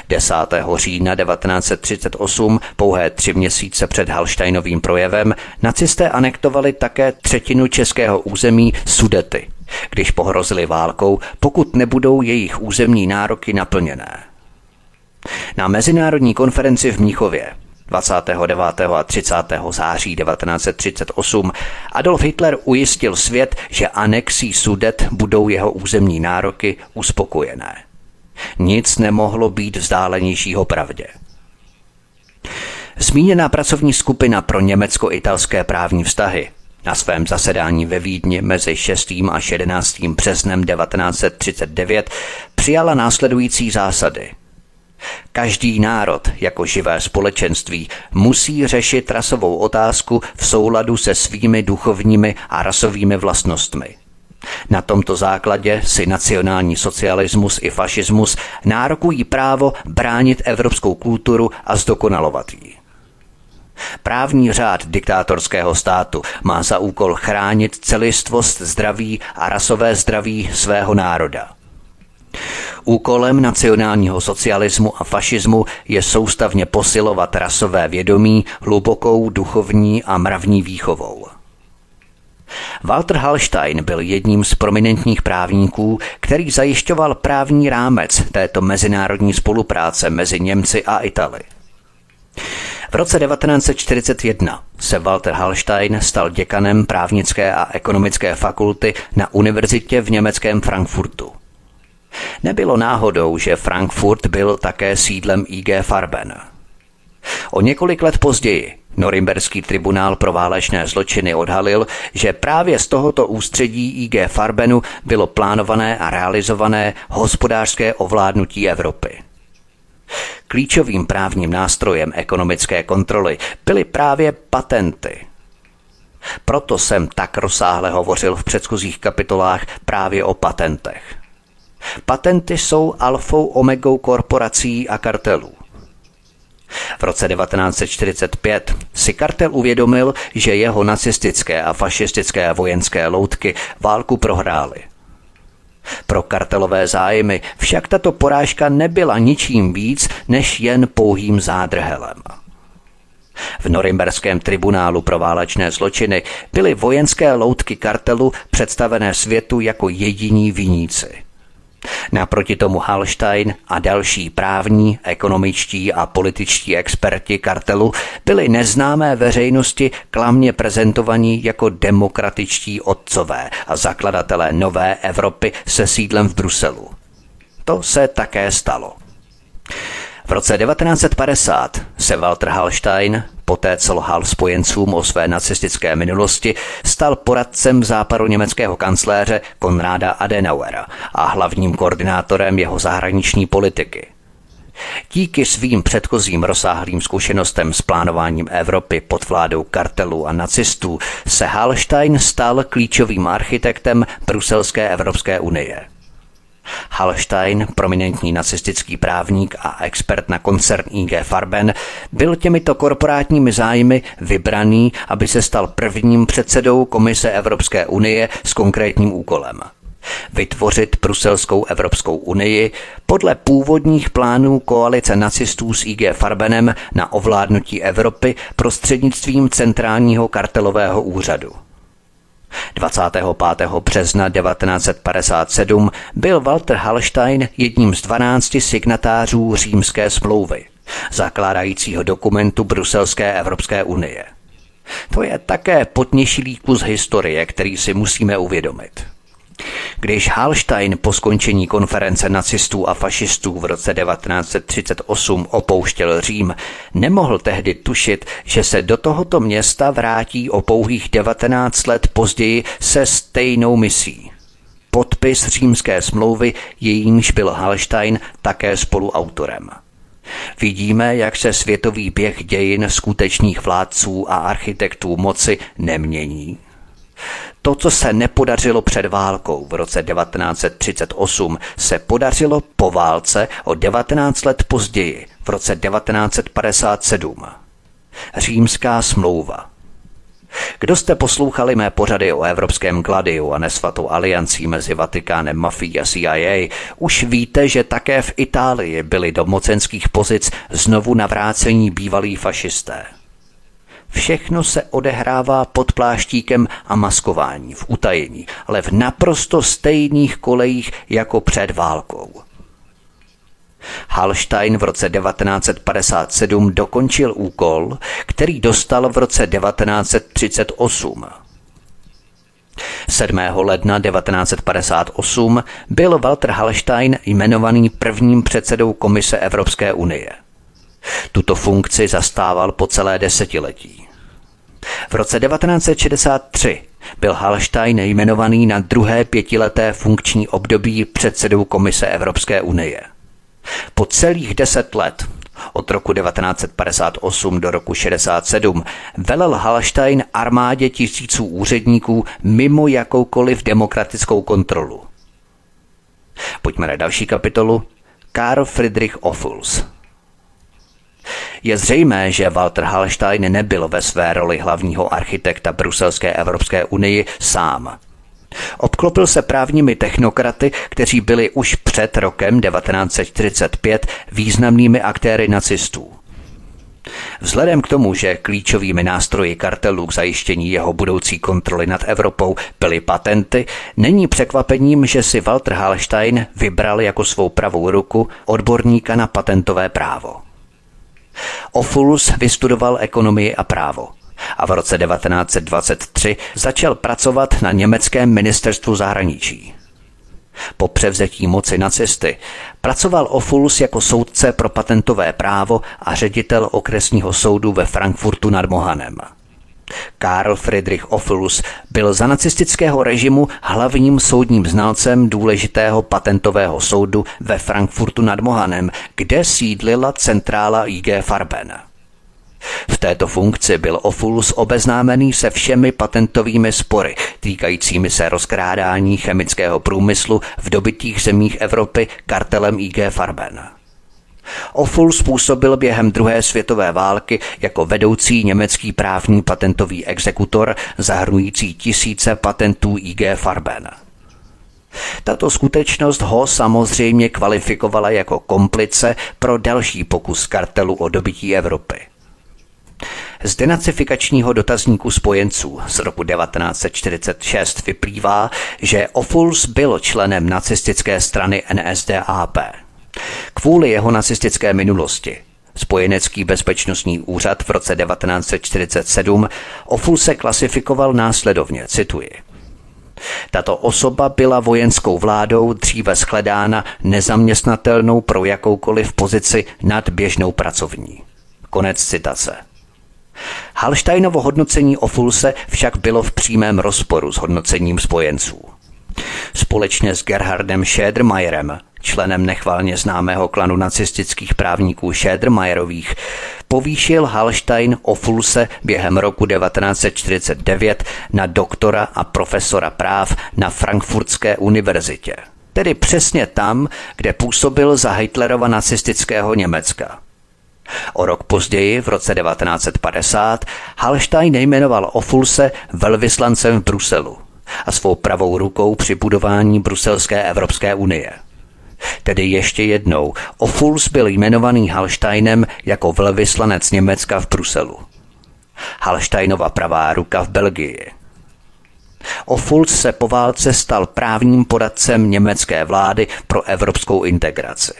10. října 1938, pouhé tři měsíce před Halštejnovým projevem, nacisté anektovali také třetinu českého území Sudety, když pohrozili válkou, pokud nebudou jejich územní nároky naplněné. Na mezinárodní konferenci v Mnichově 29. a 30. září 1938 Adolf Hitler ujistil svět, že anexí Sudet budou jeho územní nároky uspokojené. Nic nemohlo být vzdálenějšího pravdě. Zmíněná pracovní skupina pro německo-italské právní vztahy na svém zasedání ve Vídni mezi 6. a 11. březnem 1939 přijala následující zásady. Každý národ jako živé společenství musí řešit rasovou otázku v souladu se svými duchovními a rasovými vlastnostmi – Na tomto základě si nacionální socialismus i fašismus nárokují právo bránit evropskou kulturu a zdokonalovat ji. Právní řád diktátorského státu má za úkol chránit celistvost zdraví a rasové zdraví svého národa. Úkolem nacionálního socialismu a fašismu je soustavně posilovat rasové vědomí hlubokou duchovní a mravní výchovou. Walter Hallstein byl jedním z prominentních právníků, který zajišťoval právní rámec této mezinárodní spolupráce mezi Němci a Itali. V roce 1941 se Walter Hallstein stal děkanem právnické a ekonomické fakulty na univerzitě v německém Frankfurtu. Nebylo náhodou, že Frankfurt byl také sídlem IG Farben. O několik let později Norimberský tribunál pro válečné zločiny odhalil, že právě z tohoto ústředí IG Farbenu bylo plánované a realizované hospodářské ovládnutí Evropy. Klíčovým právním nástrojem ekonomické kontroly byly právě patenty. Proto jsem tak rozsáhle hovořil v předchozích kapitolách právě o patentech. Patenty jsou alfou omegou korporací a kartelů. V roce 1945 si kartel uvědomil, že jeho nacistické a fašistické vojenské loutky válku prohrály. Pro kartelové zájmy však tato porážka nebyla ničím víc než jen pouhým zádrhelem. V norimberském tribunálu pro válečné zločiny byly vojenské loutky kartelu představené světu jako jediní viníci – Naproti tomu Hallstein a další právní, ekonomičtí a političtí experti kartelu byli neznámé veřejnosti klamně prezentovaní jako demokratičtí otcové a zakladatelé nové Evropy se sídlem v Bruselu. To se také stalo. V roce 1950 se Walter Hallstein, poté co lhal spojencům o své nacistické minulosti, stal poradcem západu německého kancléře Konráda Adenauera a hlavním koordinátorem jeho zahraniční politiky. Díky svým předchozím rozsáhlým zkušenostem s plánováním Evropy pod vládou kartelů a nacistů se Hallstein stal klíčovým architektem Bruselské Evropské unie – Hallstein, prominentní nacistický právník a expert na koncern IG Farben, byl těmito korporátními zájmy vybraný, aby se stal prvním předsedou Komise Evropské unie s konkrétním úkolem vytvořit Bruselskou Evropskou unii podle původních plánů koalice nacistů s IG Farbenem na ovládnutí Evropy prostřednictvím centrálního kartelového úřadu. 25. března 1957 byl Walter Hallstein jedním z 12 signatářů římské smlouvy, zakládajícího dokumentu Bruselské Evropské unie. To je také potněšilý kus historie, který si musíme uvědomit. Když Hallstein po skončení konference nacistů a fašistů v roce 1938 opouštěl Řím, nemohl tehdy tušit, že se do tohoto města vrátí o pouhých 19 let později se stejnou misí. Podpis římské smlouvy, jejímž byl Hallstein také spoluautorem. Vidíme, jak se světový běh dějin skutečných vládců a architektů moci nemění. To, co se nepodařilo před válkou v roce 1938, se podařilo po válce o 19 let později, v roce 1957. Římská smlouva. Kdo jste poslouchali mé pořady o evropském gladiu a nesvatou aliancí mezi Vatikánem, mafií a CIA, už víte, že také v Itálii byli do mocenských pozic znovu navrácení bývalí fašisté. Všechno se odehrává pod pláštíkem a maskování, v utajení, ale v naprosto stejných kolejích jako před válkou. Hallstein v roce 1957 dokončil úkol, který dostal v roce 1938. 7. ledna 1958 byl Walter Hallstein jmenovaný prvním předsedou Komise Evropské unie. Tuto funkci zastával po celé desetiletí. V roce 1963 byl Hallstein jmenovaný na druhé pětileté funkční období předsedou Komise Evropské unie. Po celých deset let Od roku 1958 do roku 67 velel Hallstein armádě tisíců úředníků mimo jakoukoliv demokratickou kontrolu. Pojďme na další kapitolu. Karl Friedrich Ophuls. Je zřejmé, že Walter Hallstein nebyl ve své roli hlavního architekta Bruselské Evropské unii sám. Obklopil se právními technokraty, kteří byli už před rokem 1945 významnými aktéry nacistů. Vzhledem k tomu, že klíčovými nástroji kartelů k zajištění jeho budoucí kontroly nad Evropou byly patenty, není překvapením, že si Walter Hallstein vybral jako svou pravou ruku odborníka na patentové právo. Ophuls vystudoval ekonomii a právo a v roce 1923 začal pracovat na německém ministerstvu zahraničí. Po převzetí moci nacisty pracoval Ophuls jako soudce pro patentové právo a ředitel okresního soudu ve Frankfurtu nad Mohanem. Karl Friedrich Ophuls byl za nacistického režimu hlavním soudním znalcem důležitého patentového soudu ve Frankfurtu nad Mohanem, kde sídlila centrála IG Farben. V této funkci byl Ophuls obeznámený se všemi patentovými spory týkajícími se rozkrádání chemického průmyslu v dobitých zemích Evropy kartelem IG Farben. Oful způsobil během druhé světové války jako vedoucí německý právní patentový exekutor zahrnující tisíce patentů IG Farben. Tato skutečnost ho samozřejmě kvalifikovala jako komplice pro další pokus kartelu o dobytí Evropy. Z denacifikačního dotazníku spojenců z roku 1946 vyplývá, že Ophuls byl členem nacistické strany NSDAP. Kvůli jeho nacistické minulosti Spojenecký bezpečnostní úřad v roce 1947 Ophuls se klasifikoval následovně, cituji. Tato osoba byla vojenskou vládou dříve shledána nezaměstnatelnou pro jakoukoliv pozici nad běžnou pracovní. Konec citace. Halsteinovo hodnocení o Fulse však bylo v přímém rozporu s hodnocením spojenců. Společně s Gerhardem Schädermayerem, členem nechvalně známého klanu nacistických právníků Schädermayerových, povýšil Hallstein o Fulse během roku 1949 na doktora a profesora práv na Frankfurtské univerzitě, tedy přesně tam, kde působil za Hitlerova nacistického Německa. O rok později, v roce 1950, Hallstein nejmenoval Ofulse velvyslancem v Bruselu a svou pravou rukou při budování Bruselské Evropské unie. Tedy ještě jednou, Ofuls byl jmenovaný Hallsteinem jako velvyslanec Německa v Bruselu. Hallsteinova pravá ruka v Belgii. Ofuls se po válce stal právním poradcem německé vlády pro evropskou integraci.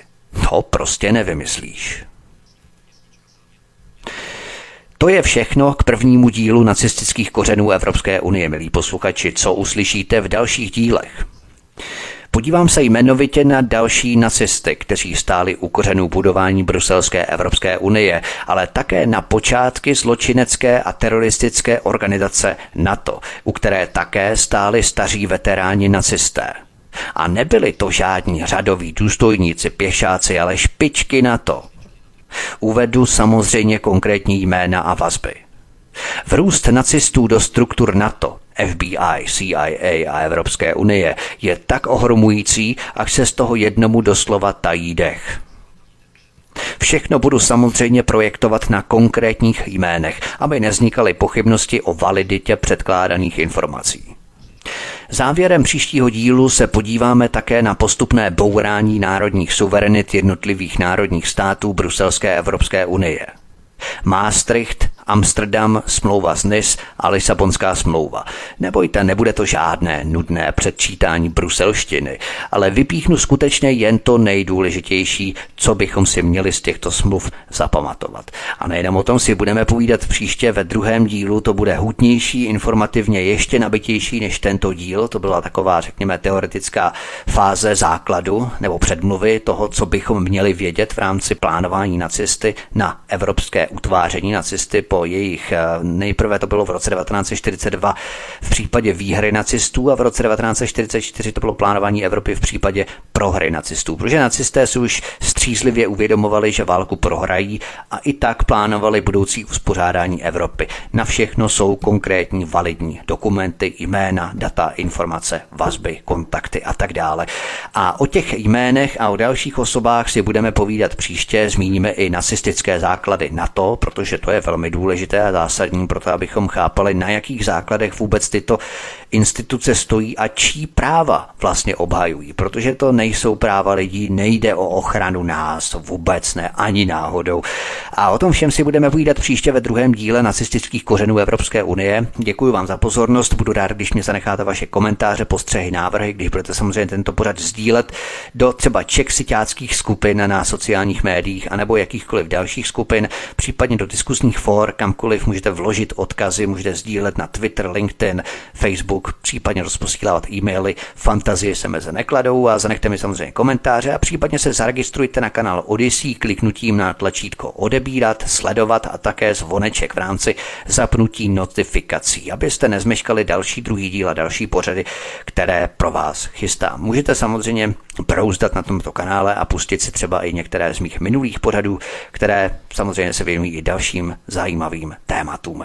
To prostě nevymyslíš. To je všechno k prvnímu dílu nacistických kořenů Evropské unie, milí posluchači, co uslyšíte v dalších dílech. Podívám se jmenovitě na další nacisty, kteří stáli u kořenů budování Bruselské Evropské unie, ale také na počátky zločinecké a teroristické organizace NATO, u které také stáli staří veteráni nacisté. A nebyli to žádní řadoví důstojníci, pěšáci, ale špičky NATO – Uvedu samozřejmě konkrétní jména a vazby. Vrůst nacistů do struktur NATO, FBI, CIA a Evropské unie je tak ohromující, až se z toho jednomu doslova tají dech. Všechno budu samozřejmě projektovat na konkrétních jménech, aby nevznikaly pochybnosti o validitě předkládaných informací. Závěrem příštího dílu se podíváme také na postupné bourání národních suverenit jednotlivých národních států Bruselské Evropské unie. Maastricht, Amsterdam, smlouva z NIS a Lisabonská smlouva. Nebojte, nebude to žádné nudné předčítání bruselštiny, ale vypíchnu skutečně jen to nejdůležitější, co bychom si měli z těchto smluv zapamatovat. A nejenom o tom si budeme povídat příště ve druhém dílu, to bude hutnější, informativně ještě nabitější než tento díl, to byla taková, řekněme, teoretická fáze základu nebo předmluvy toho, co bychom měli vědět v rámci plánování nacisty na evropské utváření nacisty po jejich, eh, nejprve to bylo v roce 1942 v případě výhry nacistů a v roce 1944 to bylo plánování Evropy v případě prohry nacistů, protože nacisté si už střízlivě uvědomovali, že válku prohrají a i tak plánovali budoucí uspořádání Evropy. Na všechno jsou konkrétní validní dokumenty, jména, data, informace, vazby, kontakty a tak dále. A o těch jménech a o dalších osobách si budeme povídat příště. Zmíníme i nacistické základy NATO, protože to je velmi důležité a zásadní pro to, abychom chápali, na jakých základech vůbec tyto instituce stojí a čí práva vlastně obhajují, protože to nejsou práva lidí, nejde o ochranu nás, vůbec ne, ani náhodou. A o tom všem si budeme povídat příště ve druhém díle nacistických kořenů Evropské unie. Děkuji vám za pozornost, budu rád, když mě zanecháte vaše komentáře, postřehy, návrhy, když budete samozřejmě tento pořad sdílet do třeba čeksitáckých skupin na sociálních médiích anebo jakýchkoliv dalších skupin, případně do diskusních for, kamkoliv můžete vložit odkazy, můžete sdílet na Twitter, LinkedIn, Facebook, případně rozposílávat e-maily, fantazie se meze nekladou a zanechte mi samozřejmě komentáře a případně se zaregistrujte na kanál Odyssey kliknutím na tlačítko odebírat, sledovat a také zvoneček v rámci zapnutí notifikací, abyste nezmeškali další druhý díl a další pořady, které pro vás chystám. Můžete samozřejmě brouzdat na tomto kanále a pustit si třeba i některé z mých minulých pořadů, které samozřejmě se věnují i dalším zajímavým tématům.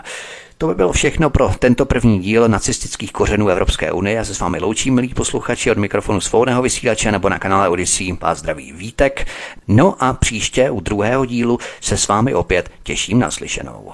To by bylo všechno pro tento první díl nacistických kořenů Evropské unie. Já se s vámi loučím, milí posluchači, od mikrofonu svobodného vysílače nebo na kanále Odyssey. Vás zdraví Vítek. No a příště u druhého dílu se s vámi opět těším na slyšenou.